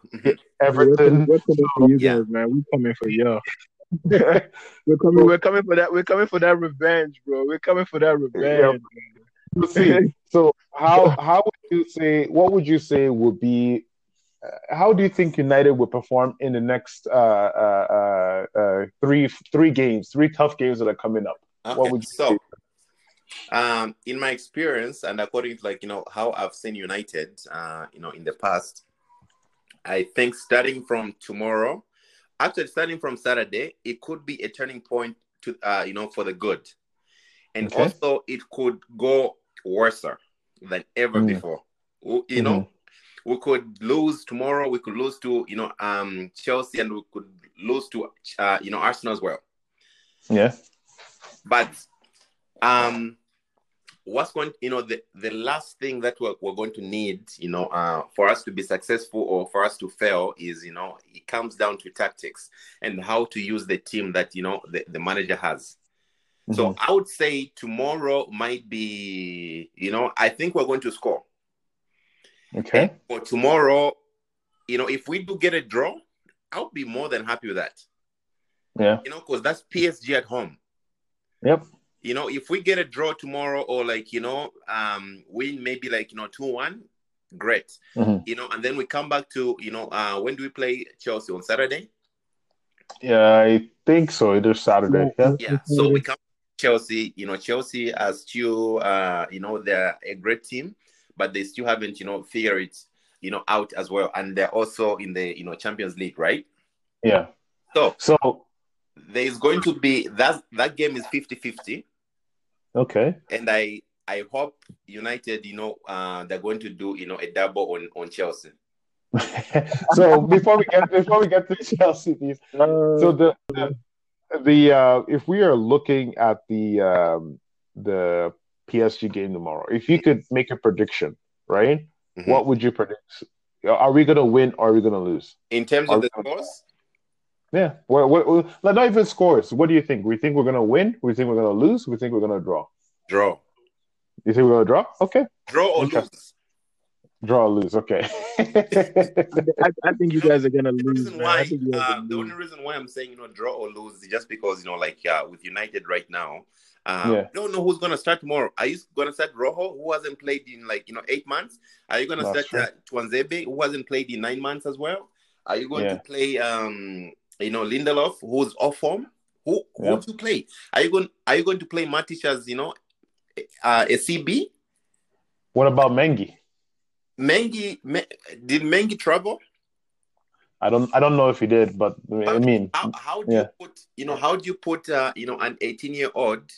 Everton. We're, coming for you guys, man. We're coming for y'all. we're coming. We're coming for that. We're coming for that revenge, bro. We're coming for that revenge. We'll see. So how how would you say? What would you say would be? Uh, how do you think United would perform in the next uh, uh, uh, uh three three games, three tough games that are coming up? Okay, what would you so? Say? Um, in my experience, and according to like you know how I've seen United, uh, you know, in the past, I think starting from tomorrow, actually starting from Saturday, it could be a turning point to uh, you know for the good, and okay. also it could go worse than ever mm. before. You mm-hmm. know, we could lose tomorrow. We could lose to you know um Chelsea, and we could lose to uh, you know Arsenal as well. Yeah, but um what's going you know the, the last thing that we're, we're going to need you know uh, for us to be successful or for us to fail is you know it comes down to tactics and how to use the team that you know the, the manager has. Mm-hmm. so i would say tomorrow might be you know i think we're going to score. Okay. For tomorrow you know if we do get a draw i'll be more than happy with that. Yeah. You know because that's psg at home. Yep you know, if we get a draw tomorrow or like, you know, um, win maybe like, you know, 2 1, great. Mm-hmm. You know, and then we come back to, you know, uh, when do we play Chelsea on Saturday? Yeah, I think so. Either Saturday. Yeah. Yeah. So we come Chelsea, you know, Chelsea as still, uh, you know, they're a great team, but they still haven't, you know, figured it, you know, out as well. And they're also in the, you know, Champions League, right? Yeah. So, so there's going to be that that game is 50 50 Okay. And I I hope United, you know, uh, they're going to do, you know, a double on on Chelsea. so before we get before we get to Chelsea, these uh, so the the, the uh, if we are looking at the um, the PSG game tomorrow, if you could make a prediction, right? Mm-hmm. What would you predict? Are we going to win or are we going to lose? In terms are of the scores? Yeah. What, what, what, not even scores. What do you think? We think we're going to win? We think we're going to lose? We think we're going to draw? Draw. You think we're going to draw? Okay. Draw or lose? Draw or lose. Okay. I, I, think you guys are going to lose. Why, uh, the only reason why I'm saying, you know, draw or lose is just because, you know, like uh, with United right now, um, yeah. don't know who's going to start tomorrow. Are you going to start Rojo, who hasn't played in like, you know, eight months? Are you going to start uh, Tuanzebe, who hasn't played in nine months as well? Are you going yeah. to play um, you know, Lindelof, who's off form. Who who yep. to play? Are you going? Are you going to play Matic as you know, uh, a CB? What about Mengi? Mengi did Mengi travel? I don't I don't know if he did, but I mean, how, how do yeah. you put you know how do you put uh, you know an 18 year old,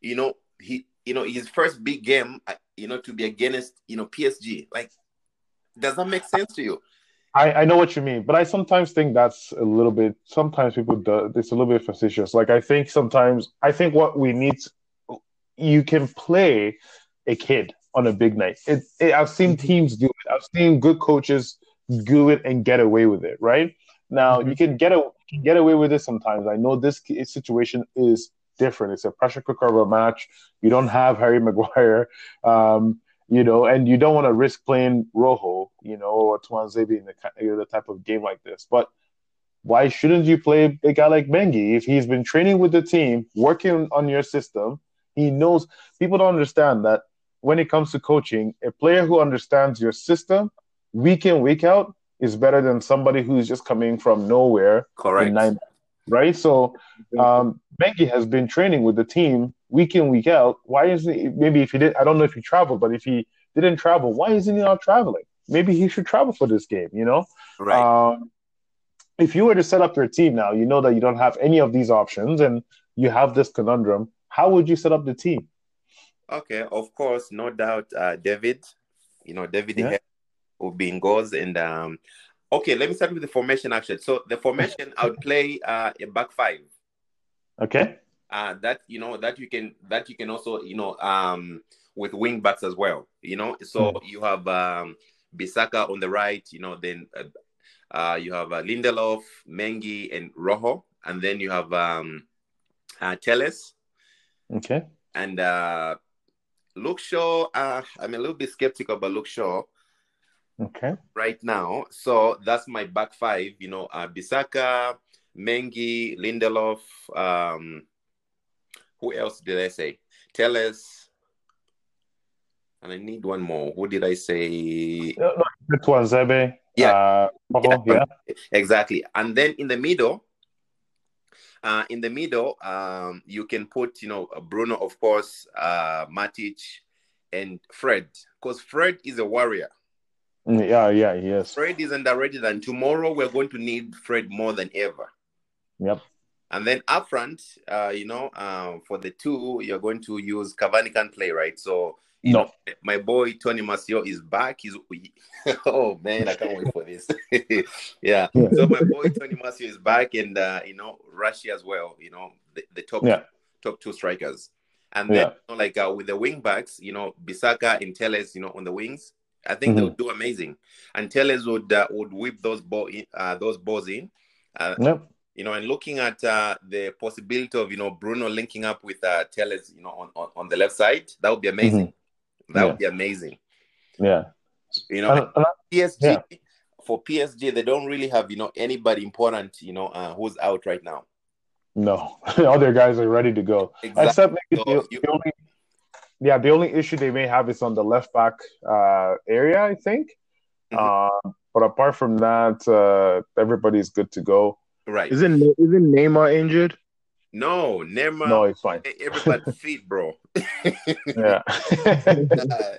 you know he you know his first big game, uh, you know to be against you know PSG like, does that make sense to you? I, I know what you mean, but I sometimes think that's a little bit. Sometimes people do. It's a little bit facetious. Like I think sometimes I think what we need. You can play a kid on a big night. It, it, I've seen mm-hmm. teams do it. I've seen good coaches do it and get away with it. Right now, mm-hmm. you can get a can get away with it sometimes. I know this situation is different. It's a pressure cooker of a match. You don't have Harry Maguire. Um, you know, and you don't want to risk playing Rojo, you know, or Tuanzebe in the, you the type of game like this. But why shouldn't you play a guy like Mengi if he's been training with the team, working on your system? He knows people don't understand that when it comes to coaching, a player who understands your system week in week out is better than somebody who's just coming from nowhere. Correct. Nine, right. So um, Mengi has been training with the team week in week out. Why isn't he? Maybe if he did, I don't know if he traveled, but if he didn't travel, why isn't he not traveling? Maybe he should travel for this game. You know, right? Um, if you were to set up your team now, you know that you don't have any of these options, and you have this conundrum. How would you set up the team? Okay, of course, no doubt, uh, David. You know, David yeah. will be in goals, and um, okay, let me start with the formation. Actually, so the formation, I would play uh, a back five. Okay uh, that you know that you can that you can also you know um, with wing backs as well. You know, so mm. you have um, Bissaka on the right. You know, then uh, uh, you have uh, Lindelof, Mengi, and Rojo, and then you have um, uh, Telles. Okay. And uh, Luke Shaw, uh, I'm a little bit skeptical about Luke Shaw. Okay. Right now, so that's my back five. You know, uh, Bissaka, Mengi, Lindelof. Um, who else did I say? Telles. And I need one more. Who did I say? No, no, Zebe. Yeah. Uh, yeah. yeah. Exactly. And then in the middle, uh, in the middle, um, you can put, you know, Bruno, of course, uh, Matic, and Fred, because Fred is a warrior. Yeah, yeah, yes. Fred is underrated, and tomorrow we're going to need Fred more than ever. Yep. And then up front, uh, you know, uh, for the two, you're going to use Cavani can play, right? So, you no. know, my boy Tony Martial is back. He's oh man, I can't wait for this. yeah. yeah. So my boy Tony Martial is back, and uh, you know, Russia as well. You know, the, the top yeah. top two strikers. And then, yeah. you know, like uh, with the wing backs, you know, Bissaka and Telles, you know, on the wings, I think mm-hmm. they would do amazing. And Telles would uh, would whip those ball in, uh, those balls in. Uh, yep. You know, and looking at uh, the possibility of you know Bruno linking up with uh, Telles, you know, on, on, on the left side, that would be amazing. Mm-hmm. That yeah. would be amazing. Yeah. You know, PSG yeah. for PSG, they don't really have you know anybody important, you know, uh, who's out right now. No, all their guys are ready to go. Exactly. Except maybe so the, you, the, only, yeah, the only issue they may have is on the left back uh, area, I think. Mm-hmm. Uh, but apart from that, uh, everybody's good to go. Right? Isn't isn't Neymar injured? No, Neymar. No, it's fine. Everybody's feet, bro. yeah, uh,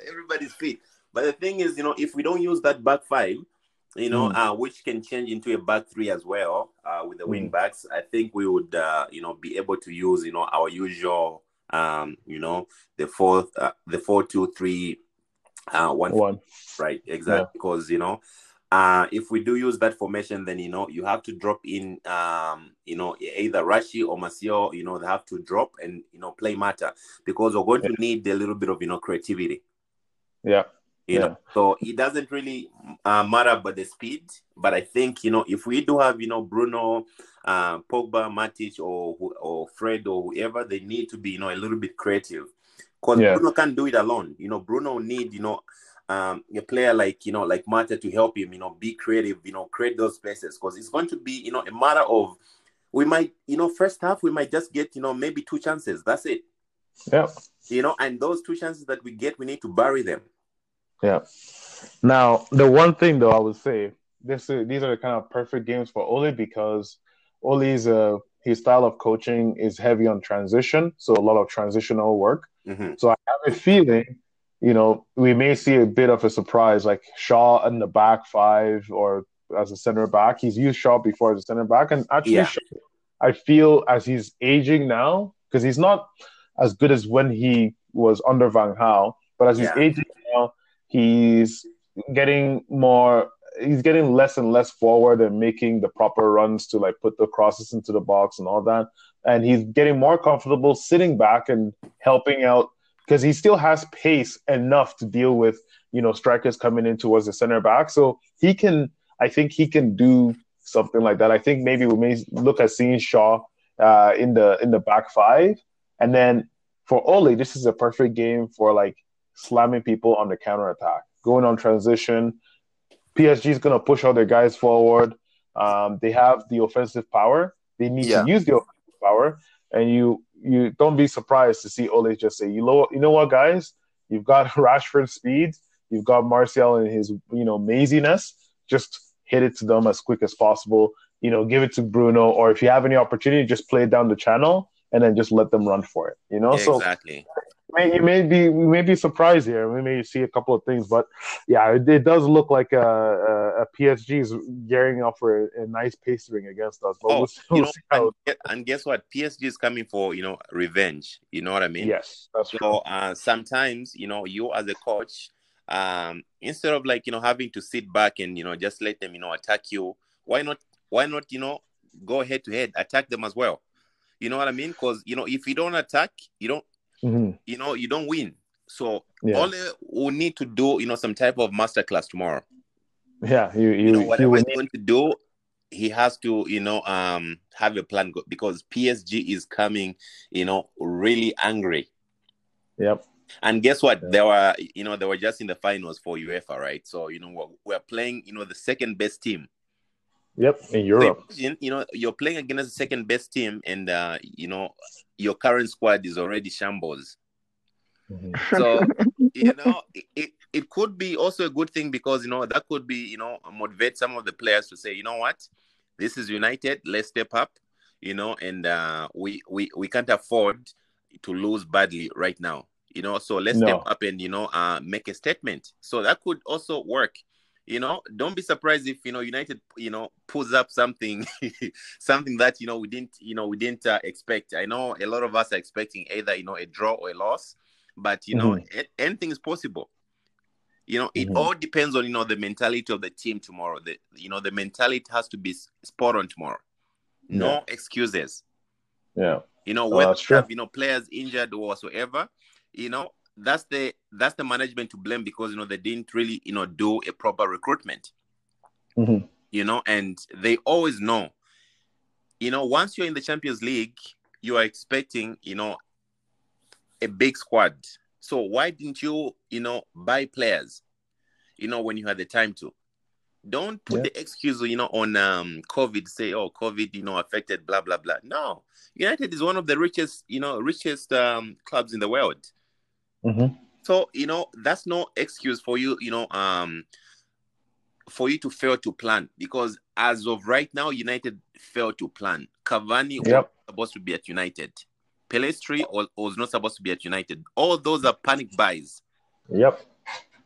everybody's feet. But the thing is, you know, if we don't use that back five, you know, mm. uh, which can change into a back three as well uh, with the mm. wing backs. I think we would, uh, you know, be able to use, you know, our usual, um, you know, the fourth, uh, the four, two, three, uh, one, one. right? Exactly, yeah. because you know, uh, if we do use that formation, then you know you have to drop in, um, you know, either Rashi or Martial. You know, they have to drop and you know play Mata because we're going yeah. to need a little bit of you know creativity. Yeah, you yeah. know so it doesn't really uh, matter about the speed but i think you know if we do have you know bruno uh, pogba matic or or fred or whoever they need to be you know a little bit creative because yeah. bruno can't do it alone you know bruno need you know um, a player like you know like Mata to help him you know be creative you know create those spaces because it's going to be you know a matter of we might you know first half we might just get you know maybe two chances that's it yeah you know and those two chances that we get we need to bury them yeah. Now, the one thing though, I would say this is, these are the kind of perfect games for Ole because Ole's uh, his style of coaching is heavy on transition, so a lot of transitional work. Mm-hmm. So I have a feeling, you know, we may see a bit of a surprise, like Shaw in the back five or as a center back. He's used Shaw before as a center back, and actually, yeah. Shaw, I feel as he's aging now because he's not as good as when he was under Van Gaal, but as he's yeah. aging now, he's getting more he's getting less and less forward and making the proper runs to like put the crosses into the box and all that and he's getting more comfortable sitting back and helping out because he still has pace enough to deal with you know strikers coming in towards the center back so he can i think he can do something like that i think maybe we may look at seeing shaw uh, in the in the back five and then for Ole, this is a perfect game for like slamming people on the counter attack, going on transition. PSG is going to push all their guys forward. Um, they have the offensive power. They need yeah. to use the offensive power, and you you don't be surprised to see Ole just say, you know, you know what, guys, you've got Rashford speed, you've got Martial and his you know maziness. Just hit it to them as quick as possible. You know, give it to Bruno, or if you have any opportunity, just play it down the channel and then just let them run for it. You know, so exactly may, you may be we may be surprised here. We may see a couple of things, but yeah, it, it does look like a, a, a, PSG is gearing up for a, a nice pacing against us. But oh, we'll, we'll know, and, and, guess what? PSG is coming for you know revenge. You know what I mean? Yes, so. Uh, sometimes you know you as a coach, um, instead of like you know having to sit back and you know just let them you know attack you, why not? Why not you know go head to head, attack them as well? You know what I mean? Because you know if you don't attack, you don't mm-hmm. you know, you don't win. So yeah. Ole will need to do, you know, some type of masterclass tomorrow. Yeah, you, you, you know, whatever he's going to do, he has to, you know, um, have a plan because PSG is coming, you know, really angry. Yep. And guess what? They were, you know, they were just in the finals for UEFA, right? So you know, we're, we're playing, you know, the second best team. Yep, in Europe. So, you know, you're playing against the second best team, and uh, you know, your current squad is already shambles. Mm-hmm. So you know, it, it could be also a good thing because you know that could be you know motivate some of the players to say, you know what, this is United, let's step up, you know, and uh, we we we can't afford to lose badly right now, you know. So let's no. step up and you know uh, make a statement. So that could also work. You know, don't be surprised if you know United, you know, pulls up something, something that you know we didn't, you know, we didn't uh, expect. I know a lot of us are expecting either you know a draw or a loss, but you know mm-hmm. anything is possible you know it mm-hmm. all depends on you know the mentality of the team tomorrow the you know the mentality has to be spot on tomorrow no excuses yeah you know whether you have you know players injured or whatsoever you know that's the that's the management to blame because you know they didn't really you know do a proper recruitment mm-hmm. you know and they always know you know once you're in the champions league you are expecting you know a big squad. So why didn't you, you know, buy players, you know, when you had the time to? Don't put yeah. the excuse, you know, on um COVID. Say, oh, COVID, you know, affected blah blah blah. No, United is one of the richest, you know, richest um clubs in the world. Mm-hmm. So you know, that's no excuse for you, you know, um, for you to fail to plan because as of right now, United failed to plan. Cavani yep. was supposed to be at United. Pellistri was, was not supposed to be at United. All those are panic buys. Yep.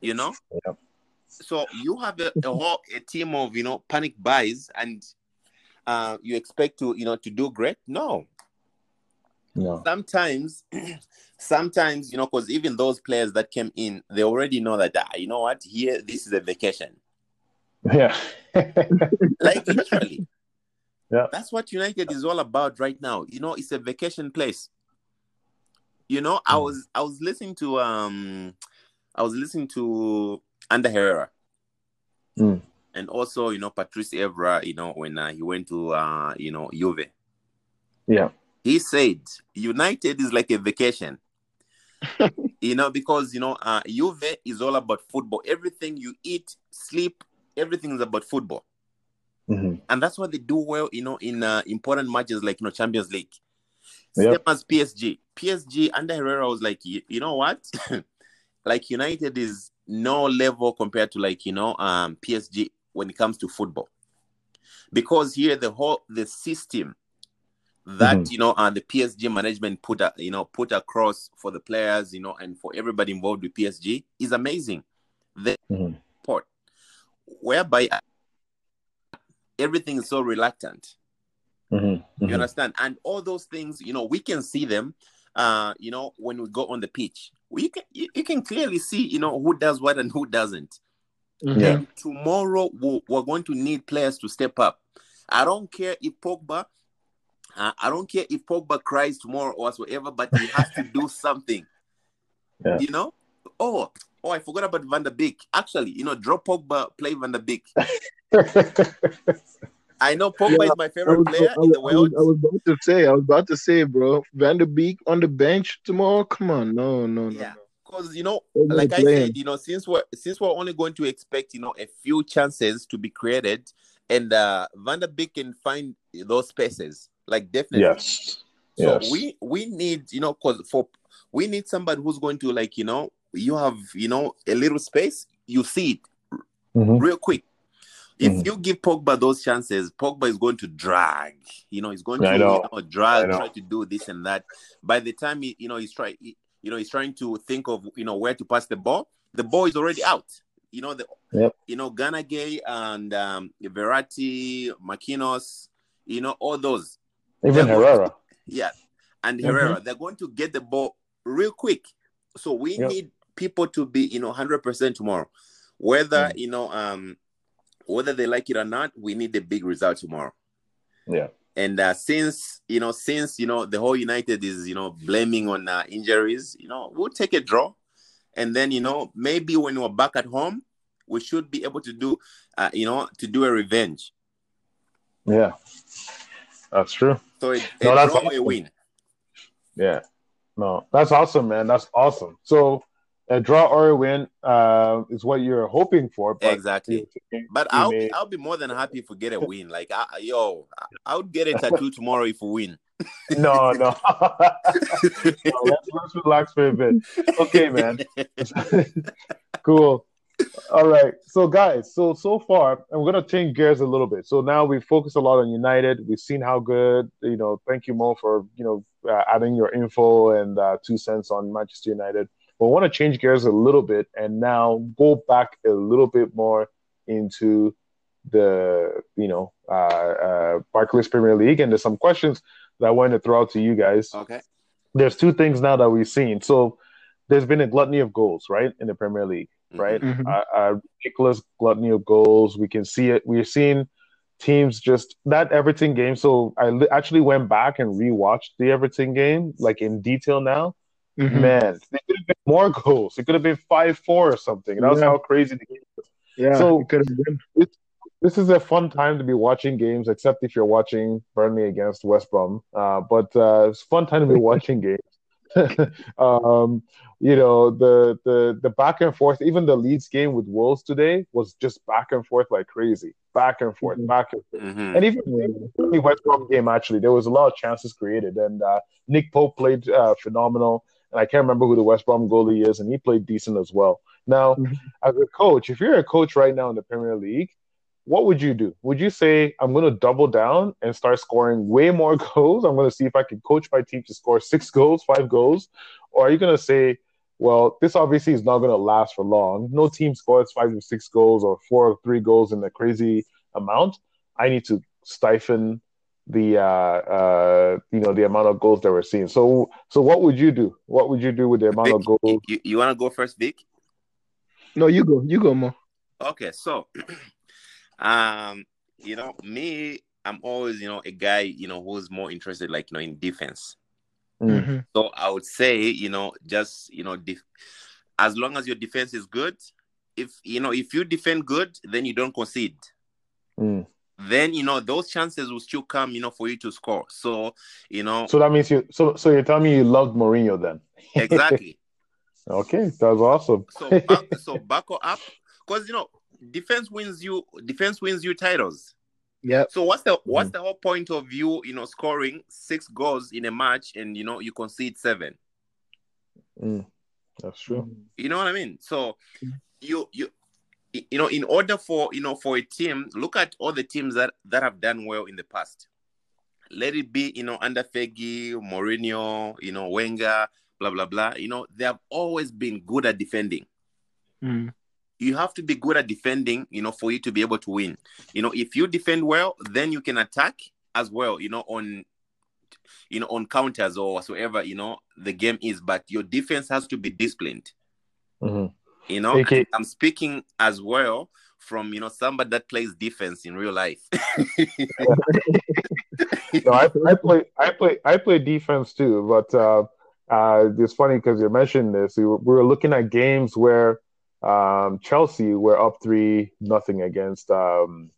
You know? Yep. So you have a, a whole a team of you know panic buys and uh you expect to you know to do great? No. Sometimes sometimes you know because even those players that came in they already know that ah, you know what here this is a vacation yeah like literally yeah. That's what United is all about right now. You know, it's a vacation place. You know, I hmm. was I was listening to um I was listening to Ander Herrera. Mm. And also, you know, Patrice Evra, you know, when uh, he went to uh, you know, Juve. Yeah. He said United is like a vacation. you know, because you know, uh Juve is all about football. Everything you eat, sleep, everything is about football. Mm-hmm. And that's what they do well, you know, in uh, important matches like you know Champions League. Yep. Same as PSG. PSG Ander Herrera was like, you, you know what? like United is no level compared to like you know um PSG when it comes to football. Because here the whole the system that mm-hmm. you know uh, the PSG management put a, you know put across for the players, you know, and for everybody involved with PSG is amazing. The mm-hmm. part whereby everything is so reluctant. Mm-hmm, mm-hmm. You understand? And all those things, you know, we can see them. Uh, you know, when we go on the pitch, we can you, you can clearly see, you know, who does what and who doesn't. Mm-hmm. And tomorrow we're, we're going to need players to step up. I don't care if Pogba, uh, I don't care if Pogba cries tomorrow or whatever, but he has to do something. Yeah. You know? Oh, oh, I forgot about Van der Beek. Actually, you know, drop Pogba, play Van der Beek. I know Pogba yeah, is my favorite was, player was, in the world. I was, I was, about to say, I was about to say, bro, Van der Beek on the bench tomorrow. Come on, no, no, no. Yeah, because you know, like I said, you know, since we're since we're only going to expect, you know, a few chances to be created, and uh Van der Beek can find those spaces, like definitely. Yes. So yes. we we need, you know, because for we need somebody who's going to like, you know, you have, you know, a little space, you see it mm-hmm. real quick if mm. you give Pogba those chances, Pogba is going to drag. You know, he's going to you know, drag, try to do this and that. By the time he, you know, he's trying, you know, he's trying to think of, you know, where to pass the ball. The ball is already out. You know, the, yep. you know, Gana Gueye and um, Verratti, Marquinhos, you know, all those. Even Herrera. To, yeah, and mm-hmm. Herrera, they're going to get the ball real quick. So we yep. need people to be, you know, hundred percent tomorrow. Whether mm. you know, um, whether they like it or not, we need the big result tomorrow. Yeah. And uh, since you know, since you know, the whole United is you know blaming on uh, injuries, you know, we'll take a draw, and then you know maybe when we're back at home, we should be able to do, uh, you know, to do a revenge. Yeah, that's true. So it, no, that's awesome. win. Yeah, No, that's awesome, man. That's awesome. So a draw or a win uh, is what you're hoping for. But exactly. You, but I'll may... be, I'll be more than happy if we get a win. Like, I, yo, I would get a tattoo tomorrow if we win. no, no. no let's, let's relax for a bit. Okay, man. cool. All right. So, guys, so so far, and we're gonna change gears a little bit. So now we focus a lot on United. We've seen how good. You know, thank you, Mo, for you know uh, adding your info and uh, two cents on Manchester United. But I want to change gears a little bit and now go back a little bit more into the you know uh, uh, Barclays Premier League, and there's some questions that I wanted to throw out to you guys. Okay. There's two things now that we've seen. So there's been a gluttony of goals, right, in the Premier League right? Mm-hmm. Uh, ridiculous gluttony of goals. We can see it. We're seeing teams just that Everton game. So I li- actually went back and rewatched the Everton game, like in detail now. Mm-hmm. Man, it could have been more goals. It could have been five four or something. That was how crazy the game was. Yeah, so it could have been. this is a fun time to be watching games, except if you're watching Burnley against West Brom. Uh, but uh, it's fun time to be watching games. um, you know the the the back and forth. Even the Leeds game with Wolves today was just back and forth like crazy, back and forth, mm-hmm. back and forth. Mm-hmm. And even the West Brom game, actually, there was a lot of chances created, and uh, Nick Pope played uh, phenomenal. And I can't remember who the West Brom goalie is, and he played decent as well. Now, mm-hmm. as a coach, if you're a coach right now in the Premier League, what would you do? Would you say I'm going to double down and start scoring way more goals? I'm going to see if I can coach my team to score six goals, five goals, or are you going to say, well, this obviously is not going to last for long. No team scores five or six goals or four or three goals in a crazy amount. I need to stifle the uh, uh, you know the amount of goals that we're seeing. So, so what would you do? What would you do with the amount Vic, of goals? You, you want to go first, Vic? No, you go. You go more. Okay, so Um, you know, me, I'm always, you know, a guy, you know, who's more interested, like, you know, in defense. Mm-hmm. So I would say, you know, just, you know, def- as long as your defense is good, if, you know, if you defend good, then you don't concede. Mm. Then, you know, those chances will still come, you know, for you to score. So, you know. So that means you, so, so you're telling me you loved Mourinho then? exactly. okay. That's awesome. so, back, so back up. Because, you know, defense wins you defense wins you titles. Yeah. So what's the what's mm. the whole point of you, you know, scoring six goals in a match and you know you concede seven? Mm. That's true. You know what I mean? So you you you know, in order for you know for a team, look at all the teams that that have done well in the past. Let it be, you know, under Fergie, Mourinho, you know, Wenger, blah blah blah. You know, they have always been good at defending. Mm you have to be good at defending, you know, for you to be able to win. You know, if you defend well, then you can attack as well, you know, on you know, on counters or whatsoever, you know, the game is, but your defense has to be disciplined. Mm-hmm. You know, okay. I'm speaking as well from you know somebody that plays defense in real life. no, I, I, play I play I play defense too, but uh, uh, it's funny because you mentioned this. We were, we were looking at games where um, Chelsea were up three nothing against um,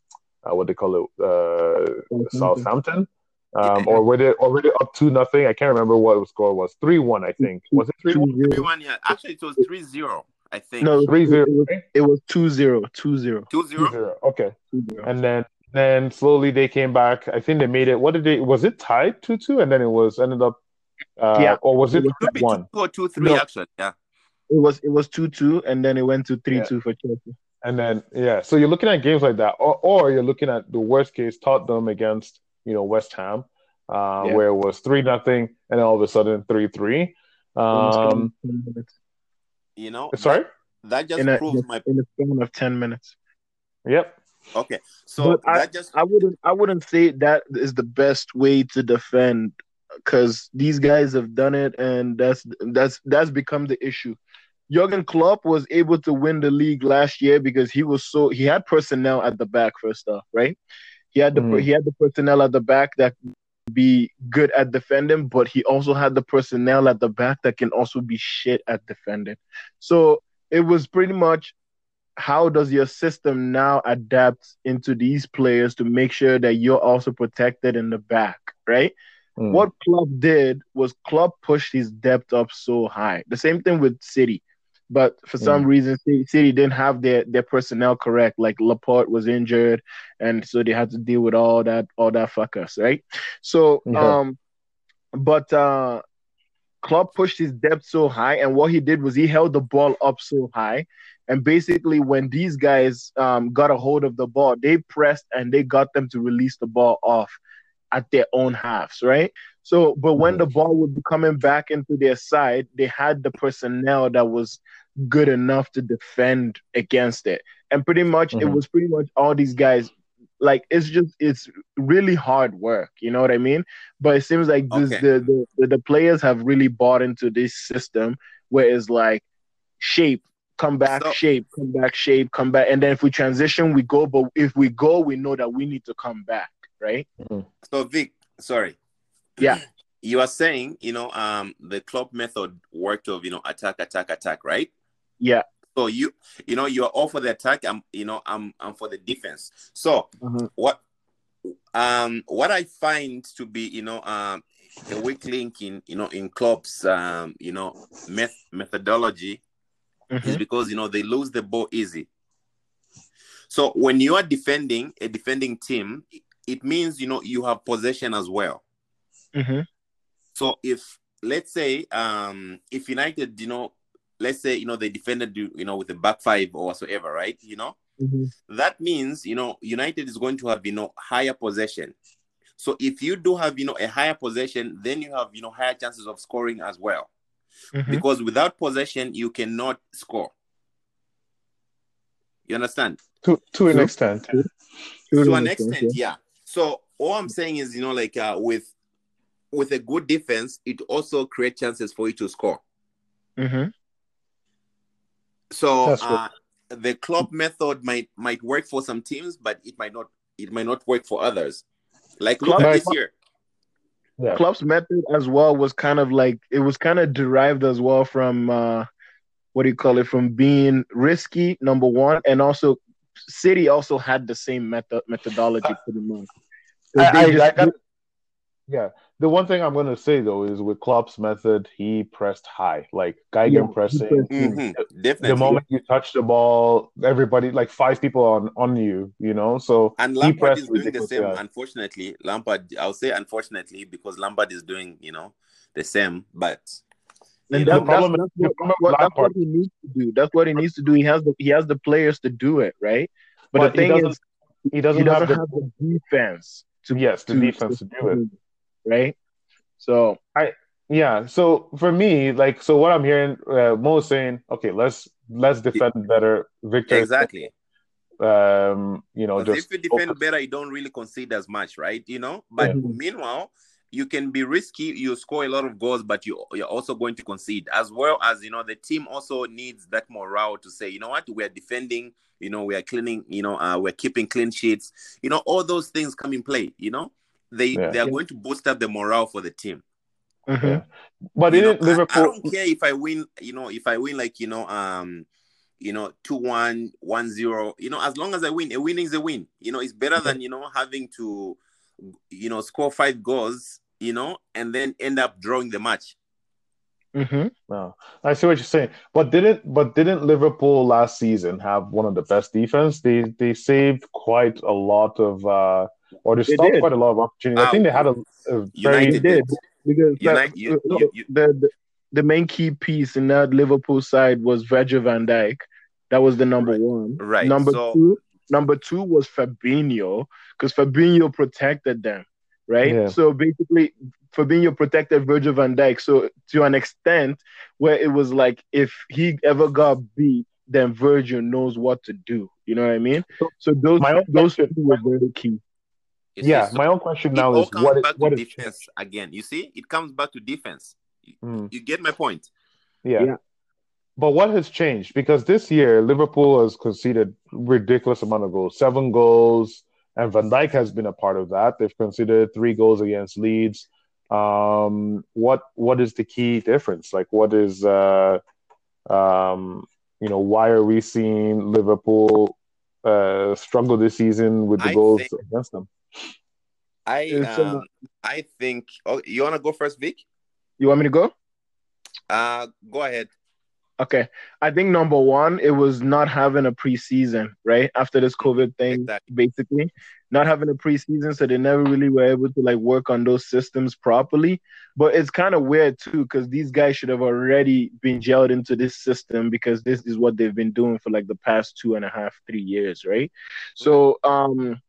uh, what they call it, uh. Southampton. Um, or were they already up two nothing? I can't remember what the score was. Three one, I think. Was it three one? Three one, yeah. Actually, it was three zero. I think. No, three zero. It was two zero. Two zero. Two zero. Two zero. Okay. Two zero. And then then slowly they came back. I think they made it. What did they? Was it tied two two? And then it was ended up. Uh, yeah. Or was it, it one? Two or two three? No. Actually, yeah. It was it was two two, and then it went to three yeah. two for Chelsea. And then yeah, so you're looking at games like that, or, or you're looking at the worst case Tottenham against you know West Ham, uh, yeah. where it was three nothing, and all of a sudden three three. Um, you know, sorry, that just in proves a, my in a span of ten minutes. Yep. Okay, so but I, just I wouldn't I wouldn't say that is the best way to defend because these guys have done it, and that's that's that's become the issue. Jurgen Klopp was able to win the league last year because he was so he had personnel at the back first off, right? He had the mm. he had the personnel at the back that be good at defending, but he also had the personnel at the back that can also be shit at defending. So it was pretty much how does your system now adapt into these players to make sure that you're also protected in the back, right? mm. what Klopp did was Klopp pushed his depth up so high. The same thing with City. But for some mm. reason, City didn't have their, their personnel correct. Like Laporte was injured, and so they had to deal with all that all that fuckers, right? So, yeah. um, but uh, Klopp pushed his depth so high, and what he did was he held the ball up so high, and basically when these guys um, got a hold of the ball, they pressed and they got them to release the ball off at their own halves, right? So, but when the ball would be coming back into their side, they had the personnel that was good enough to defend against it. And pretty much, mm-hmm. it was pretty much all these guys. Like it's just it's really hard work, you know what I mean? But it seems like this, okay. the, the the players have really bought into this system where it's like shape, come back, so, shape, come back, shape, come back, and then if we transition, we go. But if we go, we know that we need to come back, right? Mm-hmm. So Vic, sorry, yeah. You are saying, you know, um, the Klopp method worked of, you know, attack, attack, attack, right? Yeah. So you, you know, you're all for the attack. I'm, you know, I'm, I'm for the defense. So mm-hmm. what, um, what I find to be, you know, um, a weak link in, you know, in Klopp's, um, you know, meth- methodology mm-hmm. is because you know they lose the ball easy. So when you are defending a defending team, it means you know you have possession as well. Mm-hmm. So if let's say um if United, you know, let's say you know they defended you, you know, with the back five or whatsoever, right? You know, mm-hmm. that means you know United is going to have you know higher possession. So if you do have you know a higher possession, then you have you know higher chances of scoring as well. Mm-hmm. Because without possession, you cannot score. You understand? To to an extent. To, to an extent, yeah. So all I'm saying is, you know, like uh, with with a good defense, it also creates chances for you to score. Mm-hmm. So uh, the Klopp method might might work for some teams, but it might not. It might not work for others. Like look at this year. Yeah. Klopp's method as well was kind of like it was kind of derived as well from uh, what do you call it? From being risky, number one, and also City also had the same method methodology pretty much. I, I, I yeah, the one thing I'm going to say though is with Klopp's method, he pressed high, like Geiger yeah, pressing. Mm-hmm. The moment you touch the ball, everybody, like five people on on you, you know. So and Lampard is doing the same. Unfortunately, Lampard, I'll say unfortunately because Lampard is doing, you know, the same. But and that, that's, that's, what, what, that's, what, he needs to do. That's what he needs to do. He has the he has the players to do it, right? But, but the thing he is, he doesn't, he doesn't have, have, the, defense to yes, the to, defense to, to do it right? So I yeah. So for me, like, so what I'm hearing, uh, Mo saying, okay, let's let's defend better. Victor, exactly. Um, you know, just if you defend focus. better, you don't really concede as much, right? You know, but mm-hmm. meanwhile, you can be risky. You score a lot of goals, but you you're also going to concede as well as you know. The team also needs that morale to say, you know what, we are defending. You know, we are cleaning. You know, uh, we're keeping clean sheets. You know, all those things come in play. You know, they yeah. they are going to boost up the morale for the team. Mm-hmm. Yeah. But in Liverpool, I, I, don't care if I win. You know, if I win like you know, um, you know, two one, one zero. You know, as long as I win, a win is a win. You know, it's better than you know having to, you know, score five goals. You know, and then end up drawing the match. Mm-hmm. No, I see what you're saying. But didn't but didn't Liverpool last season have one of the best defense? They they saved quite a lot of. uh or they, they stopped quite a lot of opportunities. I think they had a, a very United did because United, you, uh, you, you, the, the the main key piece in that Liverpool side was Virgil van Dijk. That was the number right. one. Right. Number so, two, number two was Fabinho because Fabinho protected them. Right. Yeah. So basically, Fabinho protected Virgil van Dijk. So to an extent, where it was like if he ever got beat, then Virgil knows what to do. You know what I mean? So those those two were very key. You yeah, see, so my own question now is what is, what is defense changed? again? You see, it comes back to defense. Mm. You get my point? Yeah. yeah. But what has changed? Because this year Liverpool has conceded ridiculous amount of goals, seven goals, and Van Dijk has been a part of that. They've conceded three goals against Leeds. Um, what what is the key difference? Like, what is uh, um, you know, why are we seeing Liverpool uh, struggle this season with the I goals think, against them? I um, I think. Oh, you wanna go first, Vic? You want me to go? Uh, go ahead. Okay. I think number one, it was not having a preseason, right? After this COVID thing, exactly. basically, not having a preseason. So they never really were able to like work on those systems properly. But it's kind of weird too, because these guys should have already been gelled into this system because this is what they've been doing for like the past two and a half, three years, right? So, um,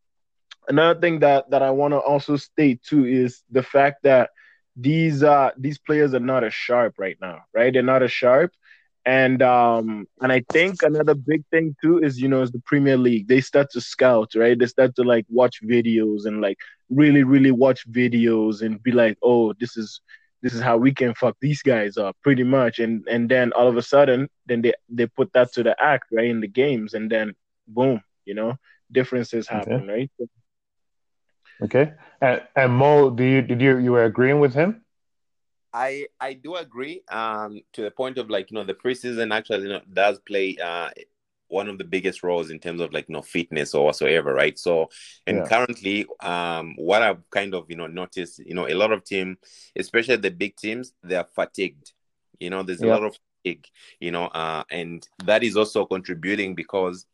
another thing that that I want to also state too is the fact that these uh these players are not as sharp right now, right? They're not as sharp. And um and I think another big thing too is you know is the Premier League. They start to scout, right? They start to like watch videos and like really really watch videos and be like, "Oh, this is this is how we can fuck these guys up pretty much." And and then all of a sudden then they they put that to the act, right, in the games and then boom, you know, differences happen, okay. right? Okay. And, and Mo, do you did you you were agreeing with him? I I do agree. Um, to the point of like you know the preseason actually you know, does play uh one of the biggest roles in terms of like you know fitness or whatsoever, right? So and yeah. currently, um, what I've kind of you know noticed, you know, a lot of team, especially the big teams, they are fatigued. You know, there's a lot of fatigue. You know, uh, and that is also contributing because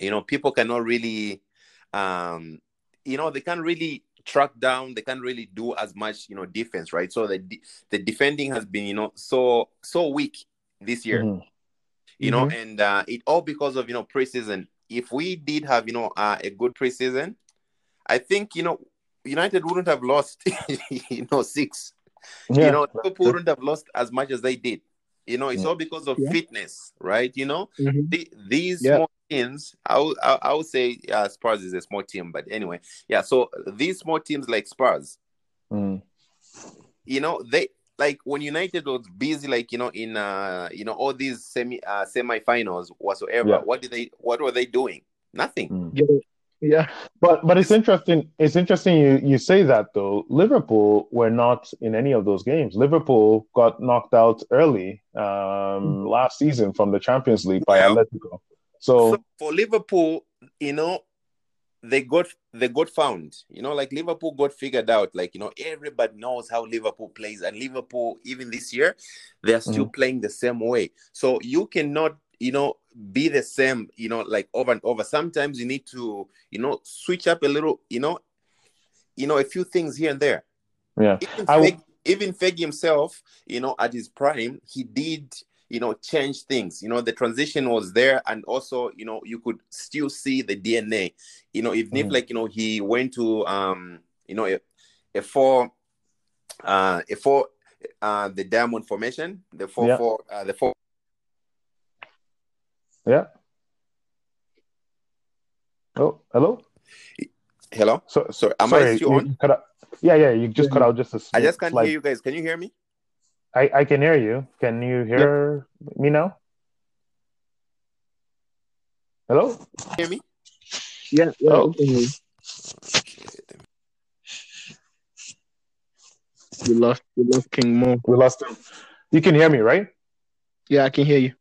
you know people cannot really, um, you know, they can't really track down. They can't really do as much, you know, defense, right? So the the defending has been, you know, so so weak this year. Mm-hmm. You know, mm-hmm. and uh, it all because of you know preseason. If we did have you know uh, a good preseason, I think you know United wouldn't have lost, you know, six. Yeah. You know, Liverpool wouldn't have lost as much as they did. You know, it's yeah. all because of yeah. fitness, right? You know, mm-hmm. the, these yeah. small teams, I would, I would say uh, Spurs is a small team, but anyway, yeah. So these small teams like Spurs, mm. you know, they like when United was busy, like you know, in uh, you know, all these semi uh, semi-finals whatsoever. What did they? What were they doing? Nothing. Mm. Yeah, but but it's interesting. It's interesting you you say that though. Liverpool were not in any of those games. Liverpool got knocked out early um, mm. last season from the Champions League by yeah. Atletico. So, so for Liverpool, you know, they got they got found. You know, like Liverpool got figured out. Like you know, everybody knows how Liverpool plays, and Liverpool even this year, they are still mm. playing the same way. So you cannot you know be the same you know like over and over. Sometimes you need to you know switch up a little you know you know a few things here and there. Yeah. Even Feg, even Feg himself you know at his prime he did you know change things. You know the transition was there and also you know you could still see the dna you know even mm. if like you know he went to um you know a, a four uh a four uh the diamond formation the four yeah. four uh, the four yeah. Oh, hello. Hello. So, so am sorry, I still on? Yeah, yeah. You just cut out just a. I just can't hear you guys. Can you hear me? I I can hear you. Can you hear me now? Hello. Can you hear me? Yeah. yeah oh. We lost. We lost King Mo. We lost him. You can hear me, right? Yeah, I can hear you.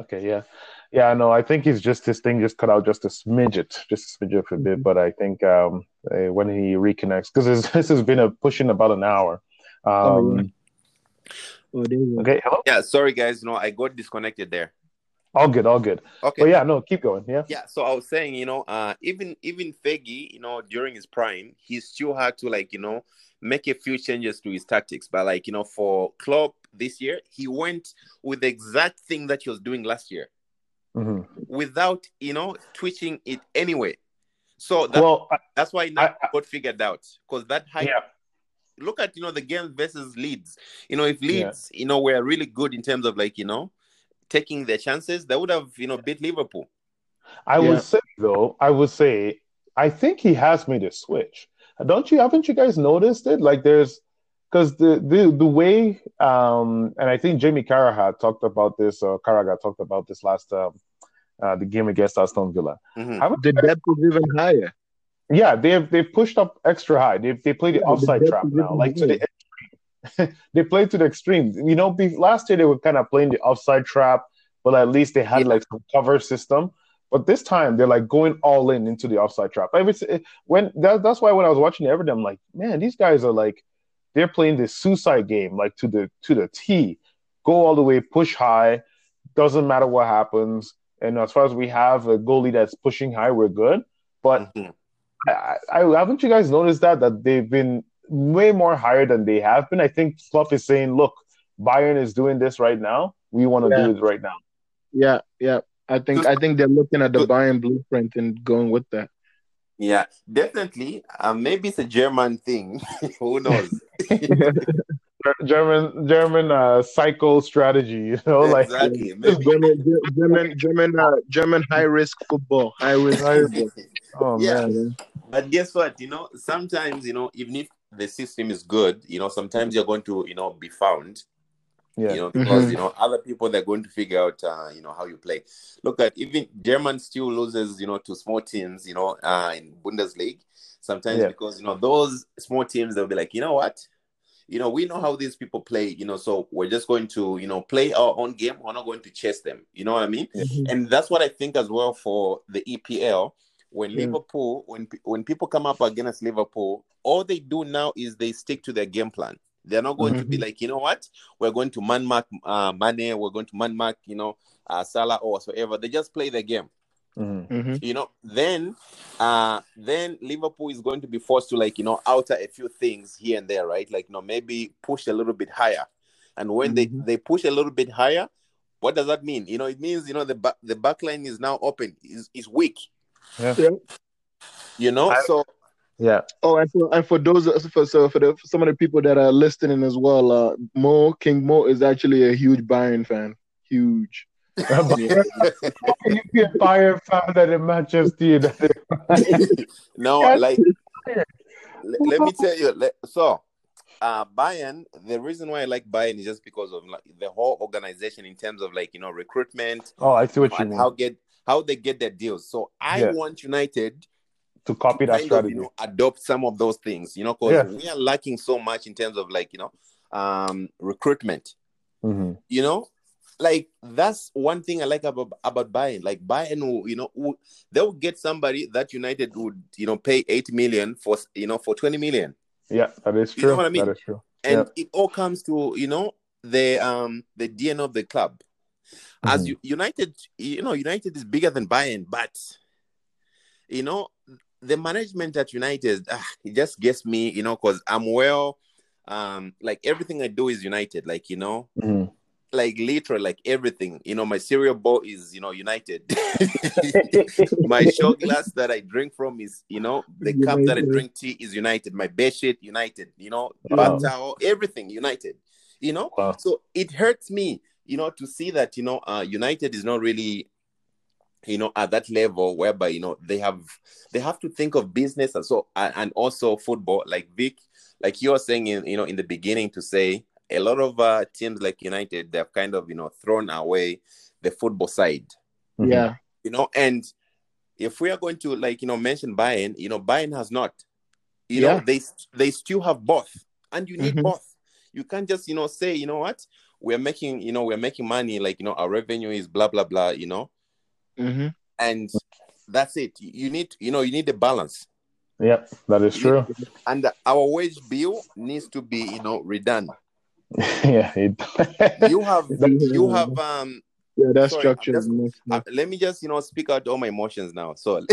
Okay. Yeah. Yeah, no, I think he's just this thing just cut out just a smidget, just a smidget for a bit. Mm-hmm. But I think um, uh, when he reconnects, because this has been a pushing about an hour. Um, oh, okay, hello. Yeah, sorry guys, no, I got disconnected there. All good, all good. Okay. But yeah, no, keep going. Yeah. Yeah. So I was saying, you know, uh, even even Fergie, you know, during his prime, he still had to like, you know, make a few changes to his tactics. But like, you know, for Klopp this year, he went with the exact thing that he was doing last year mm-hmm. without you know twitching it anyway. So that, well, that's why now I, got figured out because that high. Yeah. Look at you know the game versus Leeds. You know if Leeds yeah. you know were really good in terms of like you know taking their chances, they would have you know beat Liverpool. I yeah. would say though, I would say I think he has made a switch. Don't you? Haven't you guys noticed it? Like there's because the, the the way um and I think Jamie Carragher talked about this or Carragher talked about this last um, uh, the game against Aston Villa. Mm-hmm. The depth is even higher. Yeah, they've they've pushed up extra high. They they play the yeah, offside the trap now, like to the extreme. they play to the extreme. You know, last year they were kind of playing the offside trap, but at least they had yeah. like some cover system. But this time they're like going all in into the offside trap. I was, when that, that's why when I was watching Everton, I'm like, man, these guys are like they're playing this suicide game like to the to the T. Go all the way, push high. Doesn't matter what happens. And as far as we have a goalie that's pushing high, we're good. But mm-hmm. I, I, haven't you guys noticed that that they've been way more higher than they have been. I think Klopp is saying, "Look, Bayern is doing this right now. We want to yeah. do it right now." Yeah, yeah. I think I think they're looking at the Bayern blueprint and going with that. Yeah, definitely. Uh, maybe it's a German thing. Who knows? German German uh, cycle strategy, you know, exactly. like German German German uh, German high risk football, high risk football. Oh yeah. man. But guess what? You know, sometimes you know, even if the system is good, you know, sometimes you're going to, you know, be found. Yeah. You know, because mm-hmm. you know other people they're going to figure out, uh, you know, how you play. Look at even German still loses, you know, to small teams, you know, uh, in Bundesliga. Sometimes yeah. because you know those small teams they'll be like, you know what, you know, we know how these people play, you know, so we're just going to, you know, play our own game. We're not going to chase them. You know what I mean? Mm-hmm. And that's what I think as well for the EPL when yeah. Liverpool, when when people come up against Liverpool, all they do now is they stick to their game plan. They're not going mm-hmm. to be mm-hmm. like, you know what, we're going to man mark uh, Mane, we're going to man mark, you know, uh, Salah or whatsoever. They just play the game. Mm-hmm. mm-hmm. You know, then, uh, then Liverpool is going to be forced to like, you know, alter a few things here and there, right? Like, you know, maybe push a little bit higher. And when mm-hmm. they they push a little bit higher, what does that mean? You know, it means you know the back the back line is now open, is is weak. Yeah. yeah. You know, I, so yeah. Oh, and for and for those for so for the for some of the people that are listening as well, uh, Mo King Mo is actually a huge Bayern fan. Huge. you be a Bayern fan that in Manchester United. no, I like let, me tell you. Let, so, uh, Bayern. The reason why I like Bayern is just because of like the whole organization in terms of like you know recruitment. Oh, I see what you mean. How get how they get their deals. So I yeah. want United to copy that strategy. Of, you know, adopt some of those things, you know, because yeah. we are lacking so much in terms of like, you know, um, recruitment. Mm-hmm. You know, like that's one thing I like about about Bayern. Like Bayern, will, you know, will, they'll get somebody that United would, you know, pay eight million for, you know, for twenty million. Yeah, that is true. You know what I mean? That is true. And yeah. it all comes to you know the um the DNA of the club. As mm-hmm. United, you know, United is bigger than Bayern, but you know, the management at United, ah, it just gets me, you know, because I'm well, um, like everything I do is United, like you know, mm-hmm. like literally, like everything, you know, my cereal bowl is, you know, United. my shot glass that I drink from is, you know, the United. cup that I drink tea is United. My bed sheet, United. You know, wow. towel, everything United. You know, wow. so it hurts me you know, to see that, you know, uh, United is not really, you know, at that level whereby, you know, they have, they have to think of business and so, and also football, like Vic, like you were saying, in, you know, in the beginning to say a lot of uh, teams like United, they've kind of, you know, thrown away the football side. Mm-hmm. Yeah. You know, and if we are going to like, you know, mention Bayern, you know, Bayern has not, you yeah. know, they, they still have both and you need mm-hmm. both. You can't just, you know, say, you know what, we're making, you know, we're making money, like, you know, our revenue is blah, blah, blah, you know? Mm-hmm. And that's it. You need, you know, you need a balance. Yep, that is true. And our wage bill needs to be, you know, redone. yeah. It... you have, you have, um, yeah, that sorry, structure. Just, uh, let me just, you know, speak out all my emotions now. So,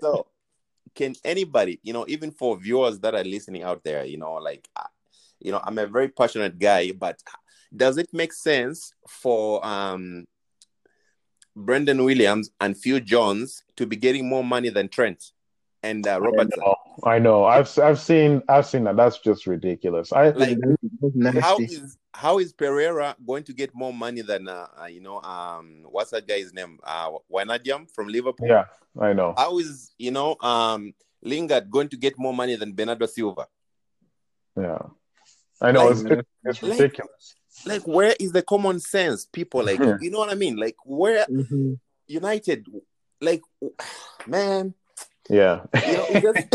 so can anybody, you know, even for viewers that are listening out there, you know, like you know, I'm a very passionate guy, but does it make sense for um, Brandon Williams and Phil Jones to be getting more money than Trent and uh, Robertson? I know. I know. I've I've seen I've seen that. That's just ridiculous. I like how is how is Pereira going to get more money than uh, uh, you know um what's that guy's name uh Wijnaldum from Liverpool? Yeah, I know. How is you know um Lingard going to get more money than Bernardo Silva? Yeah. I know like, it's, it's ridiculous. Like, like, where is the common sense, people? Like, you know what I mean? Like, where mm-hmm. United, like, man. Yeah. You know, just...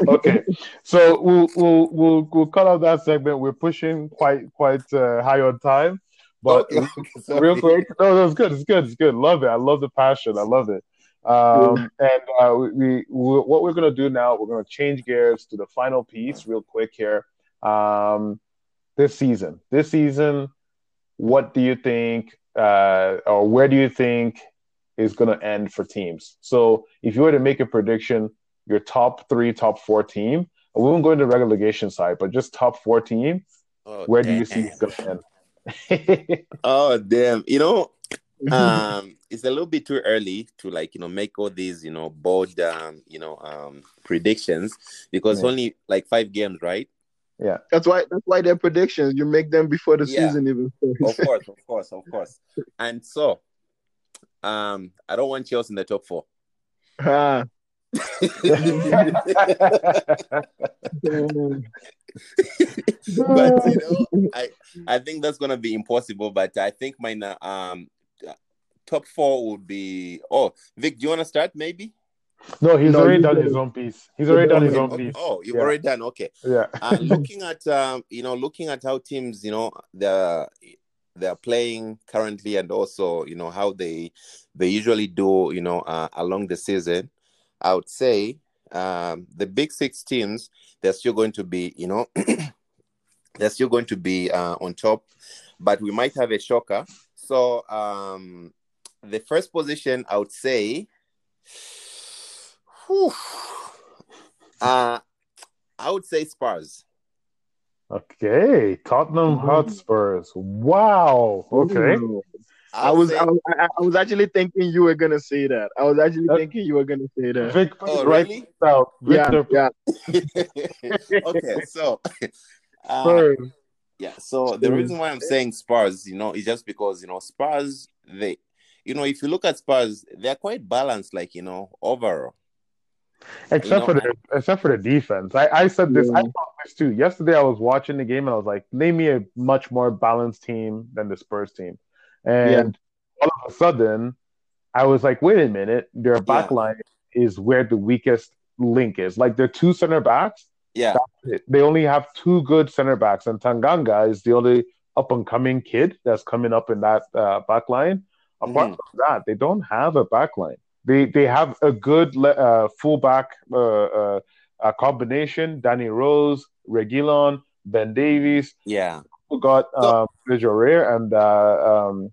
okay, so we'll we'll we'll we'll cut out that segment. We're pushing quite quite uh, high on time, But okay, okay, real quick, no, that's good. It's good. It's good. Love it. I love the passion. I love it. Um, and uh, we, we, what we're gonna do now, we're gonna change gears to the final piece, real quick here. Um, this season, this season, what do you think, uh, or where do you think is gonna end for teams? So, if you were to make a prediction, your top three, top four team, we won't go into relegation side, but just top four team, oh, where damn. do you see it gonna end? oh damn! You know, um it's a little bit too early to like you know make all these you know bold um you know um predictions because yeah. only like five games right yeah that's why that's why they're predictions you make them before the yeah. season even of course of course of course and so um i don't want chelsea in the top four ah. but you know, I I think that's gonna be impossible. But I think my um top four would be. Oh, Vic, do you want to start? Maybe. No, he's no, already done his own piece. He's already done his own piece. Oh, you've yeah. already done. Okay. Yeah. uh, looking at um, you know, looking at how teams, you know, the they're playing currently, and also you know how they they usually do, you know, uh, along the season. I would say um, the big six teams they're still going to be, you know, they're still going to be uh, on top, but we might have a shocker. So um, the first position, I would say, whew, uh, I would say Spurs. Okay, Tottenham Hotspurs. Wow. Okay. I was, I was I, was actually thinking you were gonna say that. I was actually uh, thinking you were gonna say that. Vic, oh, right really? Out. Victor. Yeah, yeah. okay, so uh, yeah, so the reason why I'm saying Spurs, you know, is just because you know Spurs they you know, if you look at Spurs, they're quite balanced, like you know, overall. Except for the except for the defense. I, I said this, yeah. I thought this too. Yesterday I was watching the game and I was like, name me a much more balanced team than the Spurs team. And yeah. all of a sudden, I was like, wait a minute, their back yeah. line is where the weakest link is. Like their two center backs. Yeah. They only have two good center backs, and Tanganga is the only up and coming kid that's coming up in that uh, back line. Apart mm-hmm. from that, they don't have a backline. They they have a good uh, fullback uh, uh, combination: Danny Rose, Reguilon, Ben Davies. Yeah, who got so, um, Rare and uh, um,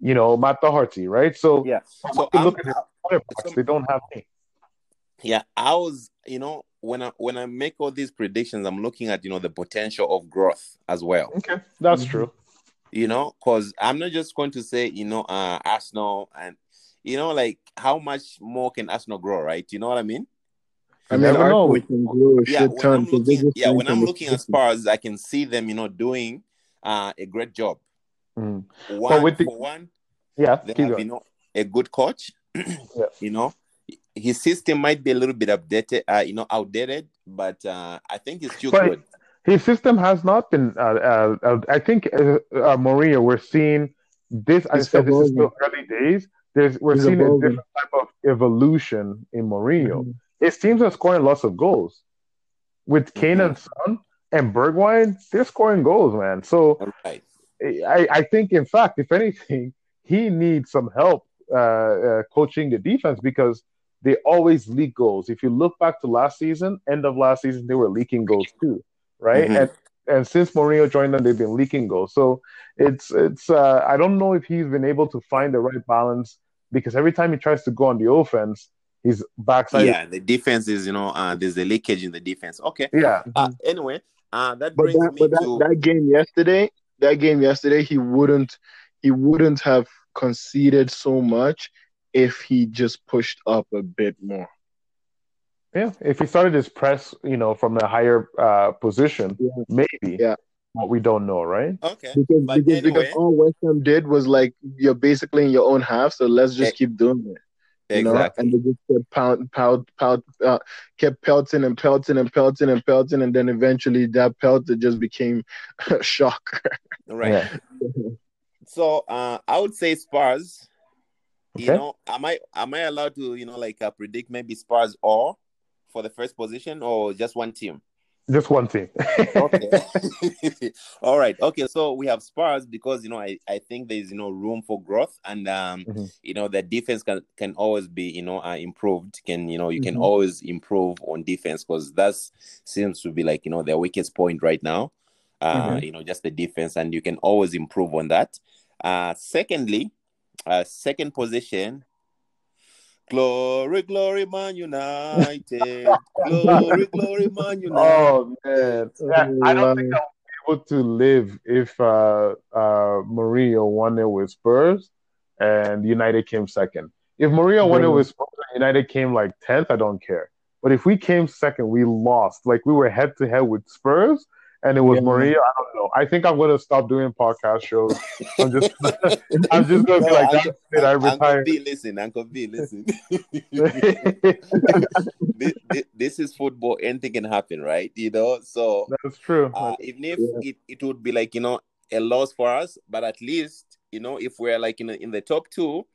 you know Matt Doherty, right? So yeah, so look at their so, they don't have me. Yeah, I was, you know, when I when I make all these predictions, I'm looking at you know the potential of growth as well. Okay, that's mm-hmm. true you know, because I'm not just going to say, you know, uh, Arsenal and, you know, like how much more can Arsenal grow, right? You know what I mean? I mean, Arsenal can grow a yeah, when I'm looking, yeah, when I'm looking at Spurs, I can see them, you know, doing uh, a great job. Mm. One, with the... for one, yeah, they have, you know, a good coach. yeah. You know, his system might be a little bit updated, uh, you know, outdated, but uh, I think it's still but, good his system has not been. Uh, uh, uh I think uh, uh, Maria, we're seeing this. I said this is still early days. There's we're seeing a different type of evolution in Mourinho. Mm-hmm. His teams are scoring lots of goals. With Kane mm-hmm. and Son and Bergwijn, they're scoring goals, man. So right. I, I think, in fact, if anything, he needs some help uh, uh, coaching the defense because they always leak goals. If you look back to last season, end of last season, they were leaking goals too right? Mm-hmm. And and since Mourinho joined them, they've been leaking goals. So it's it's uh, I don't know if he's been able to find the right balance because every time he tries to go on the offense, he's backside. Yeah, the defense is you know uh, there's a leakage in the defense. Okay. Yeah. Uh, anyway, uh, that brings but that, me but to that, that game yesterday. That game yesterday, he wouldn't he wouldn't have conceded so much if he just pushed up a bit more. Yeah, if he started his press, you know, from a higher uh, position, yeah. maybe. Yeah. But we don't know, right? Okay. Because, because, anyway. because, all West Ham did was like you're basically in your own half, so let's just keep doing it. You exactly. Know? And they just kept pound, pound, pound, uh, kept pelting and pelting and pelting and pelting, and then eventually that pelter just became a shock. Right. Yeah. so uh, I would say Spurs. Okay. You know, am I am I allowed to you know like uh, predict maybe Spurs or for the first position or just one team? Just one thing. okay. All right. Okay. So we have Spurs because you know I, I think there's you know room for growth and um mm-hmm. you know the defense can can always be you know uh, improved. Can you know you can mm-hmm. always improve on defense because that seems to be like you know their weakest point right now. Uh, mm-hmm. you know just the defense and you can always improve on that. Uh, secondly, uh, second position Glory, glory, Man United. glory, glory, Man United. Oh man, yeah, I don't think I'll be able to live if uh, uh, Mourinho won it with Spurs and United came second. If Mourinho won it with Spurs and United came like tenth, I don't care. But if we came second, we lost. Like we were head to head with Spurs, and it was yeah. Maria. I don't know. I think I'm gonna stop doing podcast shows. I'm just, I'm just gonna no, be like, that's it. I retire. Uncle B, listen, Uncle B, listen. this, this, this, is football. Anything can happen, right? You know, so that's true. Uh, even if yeah. it, it would be like you know a loss for us, but at least you know if we're like in in the top two,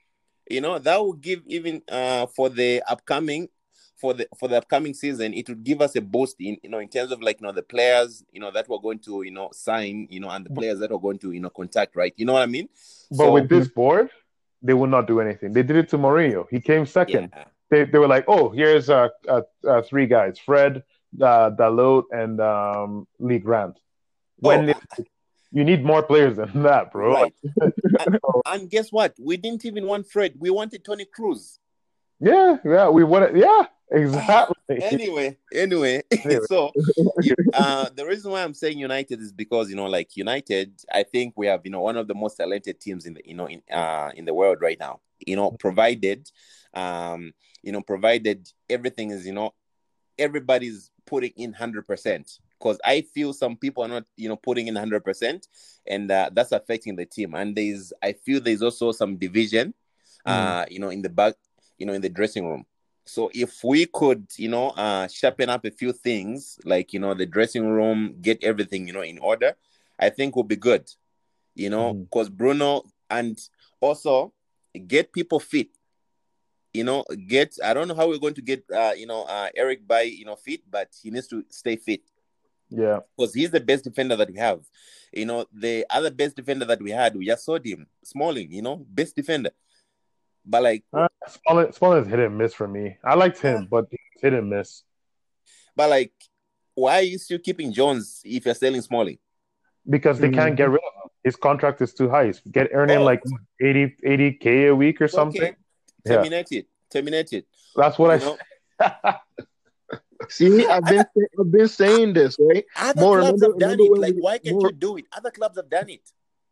you know that will give even uh for the upcoming for the for the upcoming season, it would give us a boost in you know in terms of like you know the players you know that we're going to you know sign you know and the players that are going to you know contact right. You know what I mean? But so, with this board, they will not do anything. They did it to Mourinho. He came second. Yeah. They, they were like, oh, here's uh, uh, uh three guys: Fred, uh, Dalot, and um, Lee Grant. When oh. you need more players than that, bro. Right. and, and guess what? We didn't even want Fred. We wanted Toni Kroos. Yeah, yeah, we wanted. Yeah, exactly. anyway, anyway, anyway. so uh, the reason why I'm saying United is because you know, like United, I think we have you know one of the most talented teams in the you know in uh in the world right now. You know, provided, um, you know, provided everything is you know everybody's putting in hundred percent because I feel some people are not, you know, putting in 100%, and uh, that's affecting the team. And there's, I feel there's also some division, mm. uh, you know, in the back, you know, in the dressing room. So if we could, you know, uh, sharpen up a few things, like you know, the dressing room, get everything, you know, in order, I think will be good. You know, because mm. Bruno and also get people fit. You know, get I don't know how we're going to get uh, you know, uh, Eric Bailly you know, fit, but he needs to stay fit. Yeah. Because he's the best defender that we have. You know, the other best defender that we had, we just saw him, Smalling, you know, best defender. But like uh, Smalling, Smalling is hit and miss for me. I liked him, but hit and miss. But like, why are you still keeping Jones if you're selling Smalling? Because they can't get rid of him. His contract is too high. He's get earning oh. like 80 80 k a week or something. Okay. Terminate yeah. it. Terminate it. That's what you I. See, I've been I've been saying this, right? Other More, clubs remember, have done it. Like, why can't more, you do it? Other clubs have done it.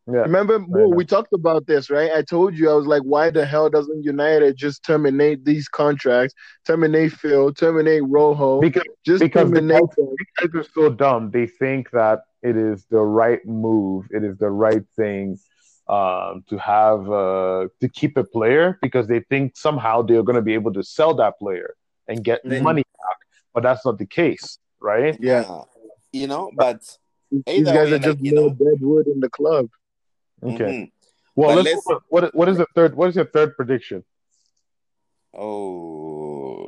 Yeah. Remember, we talked about this, right? I told you I was like, why the hell doesn't United just terminate these contracts, terminate Phil, terminate Rojo, because just because terminate the guys are so dumb. They think that it is the right move, it is the right thing um, to have uh, to keep a player because they think somehow they're going to be able to sell that player and get mm-hmm. money back, but that's not the case, right? Yeah, you know, but. These guys are just like, more know, dead wood in the club. Okay. Mm-hmm. Well, let's, let's what what is the third? What is your third prediction? Oh.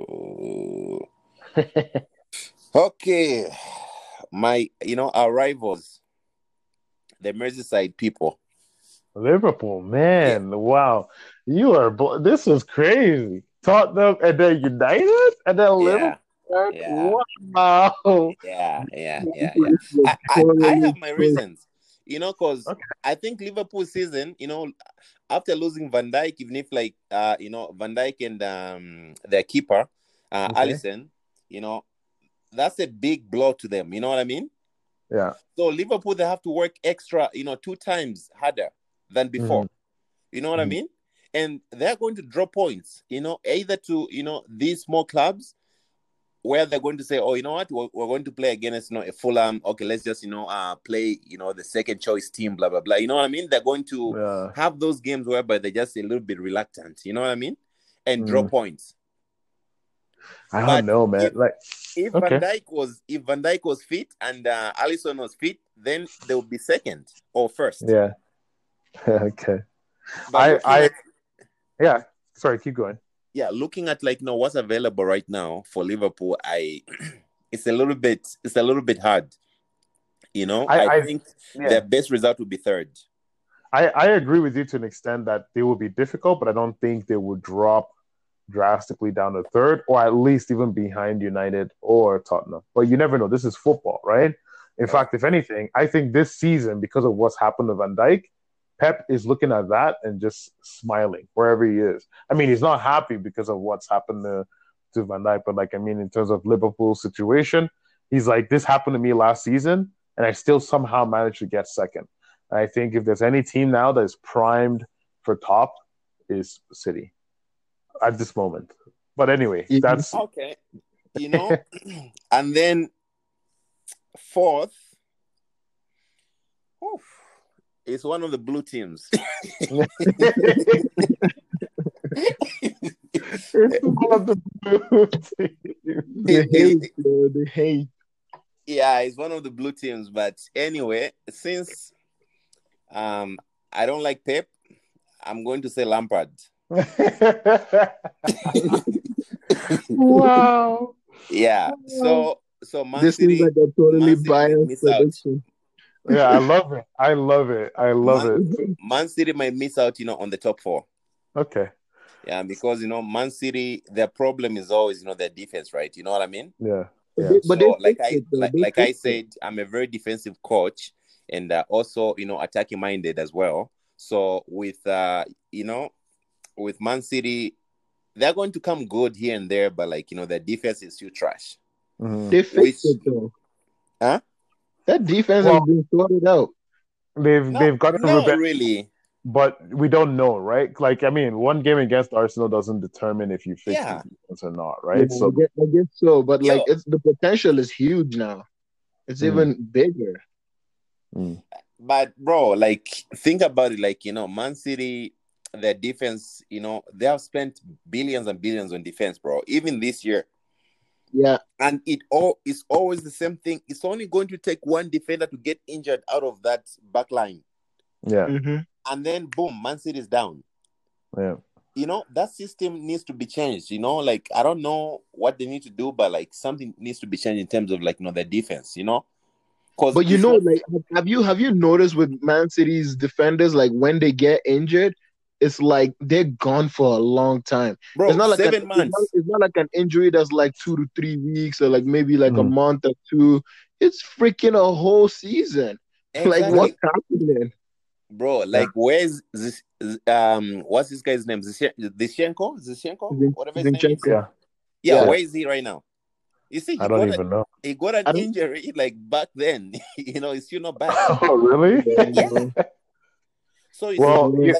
okay. My, you know, our rivals, the Merseyside people. Liverpool, man, yeah. wow, you are. This is crazy. Tottenham and then United and then Liverpool. Yeah. Wow. Yeah, yeah, yeah, yeah. I, I, I have my reasons you know, because okay. I think Liverpool season, you know, after losing Van Dijk, even if like uh, you know, Van Dijk and um their keeper, uh okay. Alisson, you know, that's a big blow to them. You know what I mean? Yeah. So Liverpool they have to work extra, you know, two times harder than before. Mm-hmm. You know what mm-hmm. I mean? And they're going to draw points, you know, either to you know these small clubs where they're going to say, oh, you know what, we're, we're, going to play against, you know, a Fulham. Okay, let's just, you know, uh, play, you know, the second choice team, blah blah blah. You know what I mean? They're going to yeah. have those games whereby they're just a little bit reluctant. You know what I mean? And mm. draw points. I don't know, man. If, like, if okay. Van Dijk was if Van Dijk was fit and uh, Alisson was fit, then they would be second or first. Yeah. okay. But I, I, yeah. Sorry, keep going yeah, looking at like you know what's available right now for Liverpool, I it's a little bit it's a little bit hard. You know, I, I, I think yeah. their best result would be third. I, I agree with you to an extent that they will be difficult, but I don't think they will drop drastically down to third, or at least even behind United or Tottenham. But you never know. This is football, right? In fact, if anything, I think this season, because of what's happened to Van Dijk, Pep is looking at that and just smiling wherever he is. I mean, he's not happy because of what's happened to, to Van Dijk, but like, I mean, in terms of Liverpool's situation, he's like, this happened to me last season, and I still somehow managed to get second. And I think if there's any team now that is primed for top, is City at this moment. But anyway, that's okay. You know, and then fourth, oof, is one of the blue teams. it's one of the blue teams. The hate, the hate. Yeah, it's one of the blue teams. But anyway, since um I don't like Pep, I'm going to say Lampard. wow. Yeah. So so Man this City, is like a totally biased prediction. Yeah, I love it. I love it. I love Man, it. Man City might miss out, you know, on the top four. Okay. Yeah, because you know, Man City, their problem is always, you know, their defense, right? You know what I mean? Yeah. yeah. But so, like I like, like I said, I'm a very defensive coach and uh, also, you know, attacking minded as well. So with uh, you know, with Man City, they're going to come good here and there, but like you know, their defense is still trash. Mm-hmm. They fixed Which, it though. Huh? That defense well, has been sorted out. They've no, they've got no, really. But we don't know, right? Like, I mean, one game against Arsenal doesn't determine if you fix yeah. the defense or not, right? Yeah, so I guess, I guess, so, but Yo. like, it's the potential is huge now. It's mm. even bigger. Mm. But bro, like, think about it. Like, you know, Man City their defense, you know, they have spent billions and billions on defense, bro. Even this year. Yeah. And it all is always the same thing. It's only going to take one defender to get injured out of that back line. Yeah. Mm-hmm. And then boom, Man City is down. Yeah. You know, that system needs to be changed. You know, like I don't know what they need to do, but like something needs to be changed in terms of like you know the defense, you know. Because but you know, like have you have you noticed with Man City's defenders, like when they get injured, it's like they're gone for a long time. Bro, it's not like seven a, months. It's not, it's not, like an injury that's like two to three weeks or like maybe like mm. a month or two. It's freaking a whole season. Exactly. Like what's happening? Bro, like yeah. where's this um what's this guy's name? Zinchenko? Zinchenko? Whatever his name is. Yeah. yeah. yeah. where is he right now? You see, I don't even a, know. He got an injury like back then. you know, he's still not back. Oh, really? yeah. So well, like,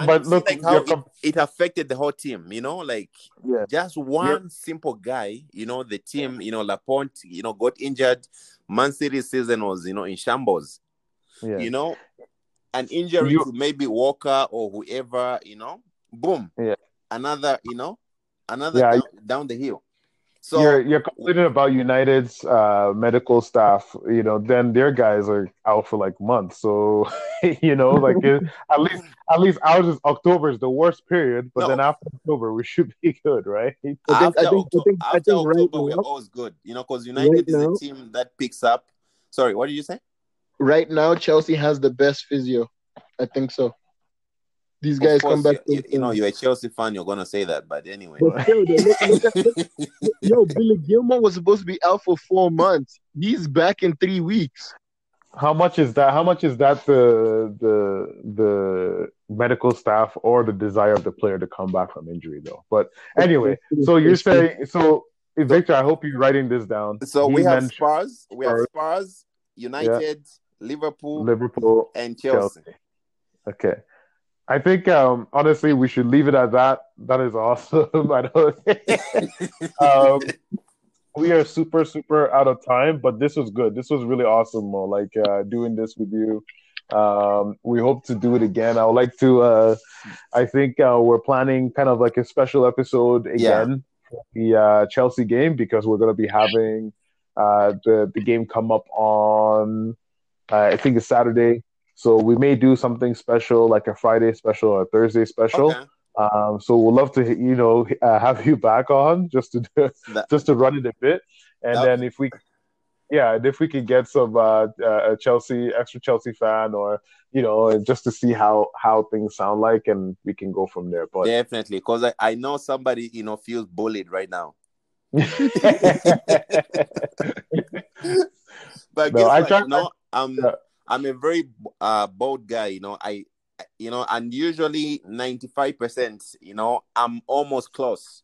and but look, like how it, it, affected the whole team, you know, like yeah. just one yeah. simple guy, you know, the team, you know, Laporte, you know, got injured. Man City season was, you know, in shambles. Yeah. You know, an injury you... to maybe Walker or whoever, you know, boom. Yeah. Another, you know, another yeah. down, down the hill. So you're you're complaining about United's uh, medical staff, you know, then their guys are out for like months. So you know, like it, at least at least ours is October is the worst period, but no. then after October we should be good, right? After, October, after October we're always good, you know, because United right is now, a team that picks up. Sorry, what did you say? Right now, Chelsea has the best physio. I think so. These guys come back. You, you, know, you're a Chelsea fan. You're gonna say that, but anyway. But still, look, look look yo, Billy Gilmour was supposed to be out for four months. He's back in three weeks. How much is that? How much is that the the the medical staff or the desire of the player to come back from injury, though? But anyway, so you're saying so. Victor, I hope you're writing this down. So he we have Spurs, we have Spurs, United, yeah. Liverpool, Liverpool, and Chelsea. Chelsea. Okay. I think um, honestly we should leave it at that. That is awesome. I um, we are super super out of time, but this was good. This was really awesome, Mo. Like uh, doing this with you. Um, we hope to do it again. I would like to. Uh, I think uh, we're planning kind of like a special episode again yeah. the uh, Chelsea game because we're going to be having uh, the the game come up on. Uh, I think it's Saturday. So we may do something special, like a Friday special or a Thursday special. Okay. Um, so we'll love to, you know, uh, have you back on just to do, that. just to run it a bit. and then if we yeah, and if we could get some uh, uh, Chelsea extra Chelsea fan, or you know, just to see how how things sound like, and we can go from there. But definitely, because I, I know somebody you know feels bullied right now. but no, I try, know, I'm yeah. I'm a very uh, bold guy. You know, I you know, and usually ninety five percent. You know, I'm almost close.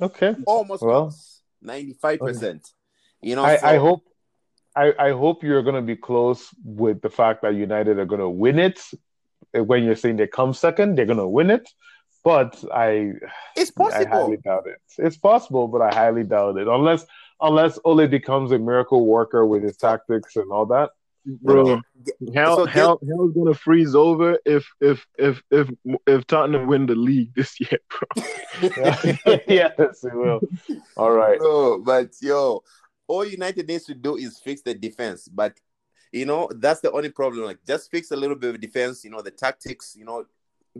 Okay, almost well, ninety five percent. You know, I, so... I hope I, I hope you're going to be close with the fact that United are going to win it. When you're saying they come second, they're going to win it. But I, it's possible. I highly doubt it. It's possible, but I highly doubt it. Unless unless Ole becomes a miracle worker with his tactics and all that. Bro, hell, so hell, hell's gonna freeze over if if if if if Tottenham win the league this year, bro. yes, it will. All right, bro. But yo, all United needs to do is fix the defense. But you know, that's the only problem. Like just fix a little bit of defense, you know, the tactics, you know,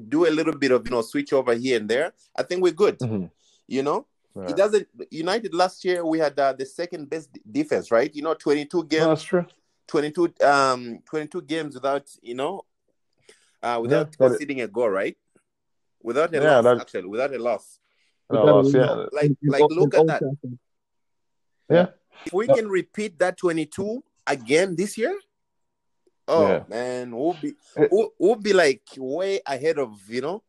do a little bit of you know switch over here and there. I think we're good. Mm-hmm. You know, yeah. it doesn't United last year we had uh, the second best defense, right? You know, 22 games. that's true. 22 um 22 games without, you know, uh without yeah, conceding it, a goal, right? Without a yeah, loss, actually, without a loss. Without loss, yeah. Like like look at that. Yeah. If we can repeat that 22 again this year, oh yeah. man, we'll be we'll, we'll, be like way ahead of you know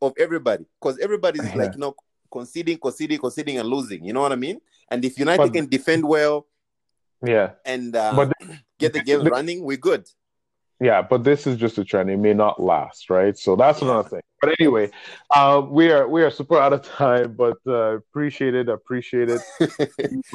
of everybody because everybody's yeah. like you know conceding, conceding, conceding, and losing. You know what I mean? And if United but, can defend well, yeah, and uh, but get the game running, we're good. Yeah, but this is just a trend. It may not last, right? So that's yeah. another thing. But anyway, uh, we are we are super out of time, but uh, appreciate it, appreciate it.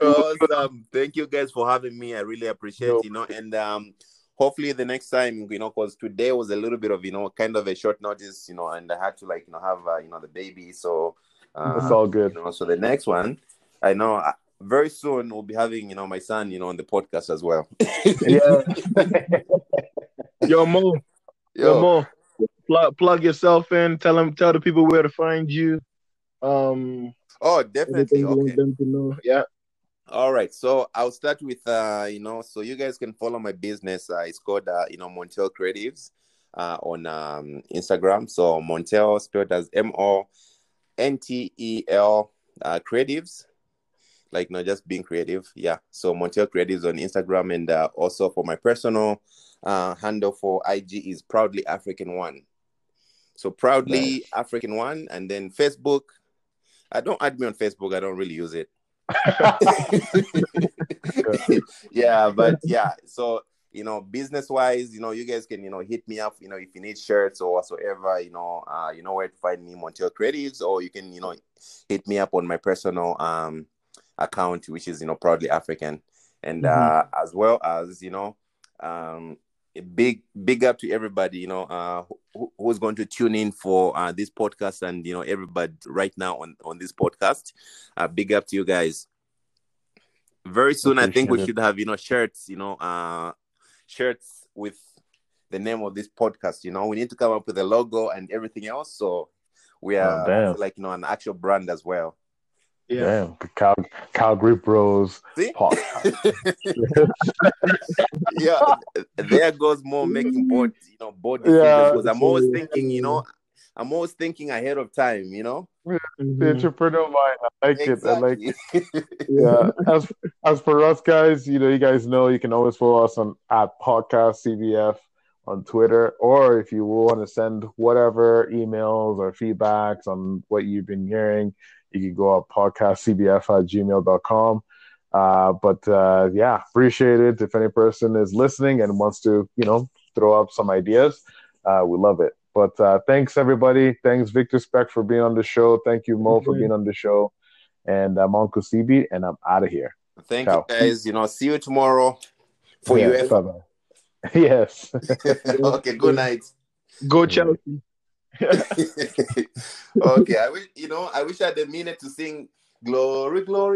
awesome. Thank you guys for having me. I really appreciate no. you know, and um, hopefully the next time, you know, because today was a little bit of you know, kind of a short notice, you know, and I had to like you know have uh, you know the baby, so uh, it's all good. You know, so the next one, I know very soon we'll be having you know my son you know on the podcast as well. yeah. Yo Mo. Yo, Yo Mo. Plug, plug yourself in. Tell them tell the people where to find you. Um. Oh, definitely. Okay. them to know. Yeah. All right. So I'll start with uh, you know, so you guys can follow my business. Uh, it's called uh, you know, Montel Creatives uh on um Instagram. So Montel spelled as M O N T E L uh creatives like not just being creative. Yeah. So Montel Creatives on Instagram and uh, also for my personal uh, handle for IG is Proudly African One. So Proudly nice. African One, and then Facebook. I don't add me on Facebook. I don't really use it. yeah, but yeah. So you know, business wise, you know, you guys can you know hit me up. You know, if you need shirts or whatsoever, you know, uh, you know where to find me, Montel Creatives, or you can you know hit me up on my personal um account, which is you know proudly African, and mm-hmm. uh, as well as you know, um, a big big up to everybody you know uh, who, who's going to tune in for uh, this podcast, and you know everybody right now on on this podcast. Uh, big up to you guys. Very soon, I think we it. should have you know shirts, you know, uh, shirts with the name of this podcast. You know, we need to come up with a logo and everything else. So we are oh, like you know an actual brand as well. Yeah. Damn, Cal Calgary Bros. See? yeah, there goes more making board, you know, board decisions. Yeah, because I'm always thinking, you know, I'm always thinking ahead of time, you know. Mm-hmm. The entrepreneur mind, I like exactly. it. I like it. yeah. As as for us guys, you know, you guys know you can always follow us on at podcast CBF on Twitter, or if you want to send whatever emails or feedbacks on what you've been hearing you can go up podcastcbf at gmail.com. Uh, but uh, yeah, appreciate it. If any person is listening and wants to, you know, throw up some ideas, uh, we love it. But uh, thanks everybody. Thanks Victor Speck for being on the show. Thank you Mo for being on the show. And I'm Uncle CB, and I'm out of here. Thank Ciao. you guys. You know, see you tomorrow for yes, you. Bye-bye. Yes. okay. Good night. Go Chelsea. okay, I wish you know. I wish I had the minute to sing "Glory, Glory."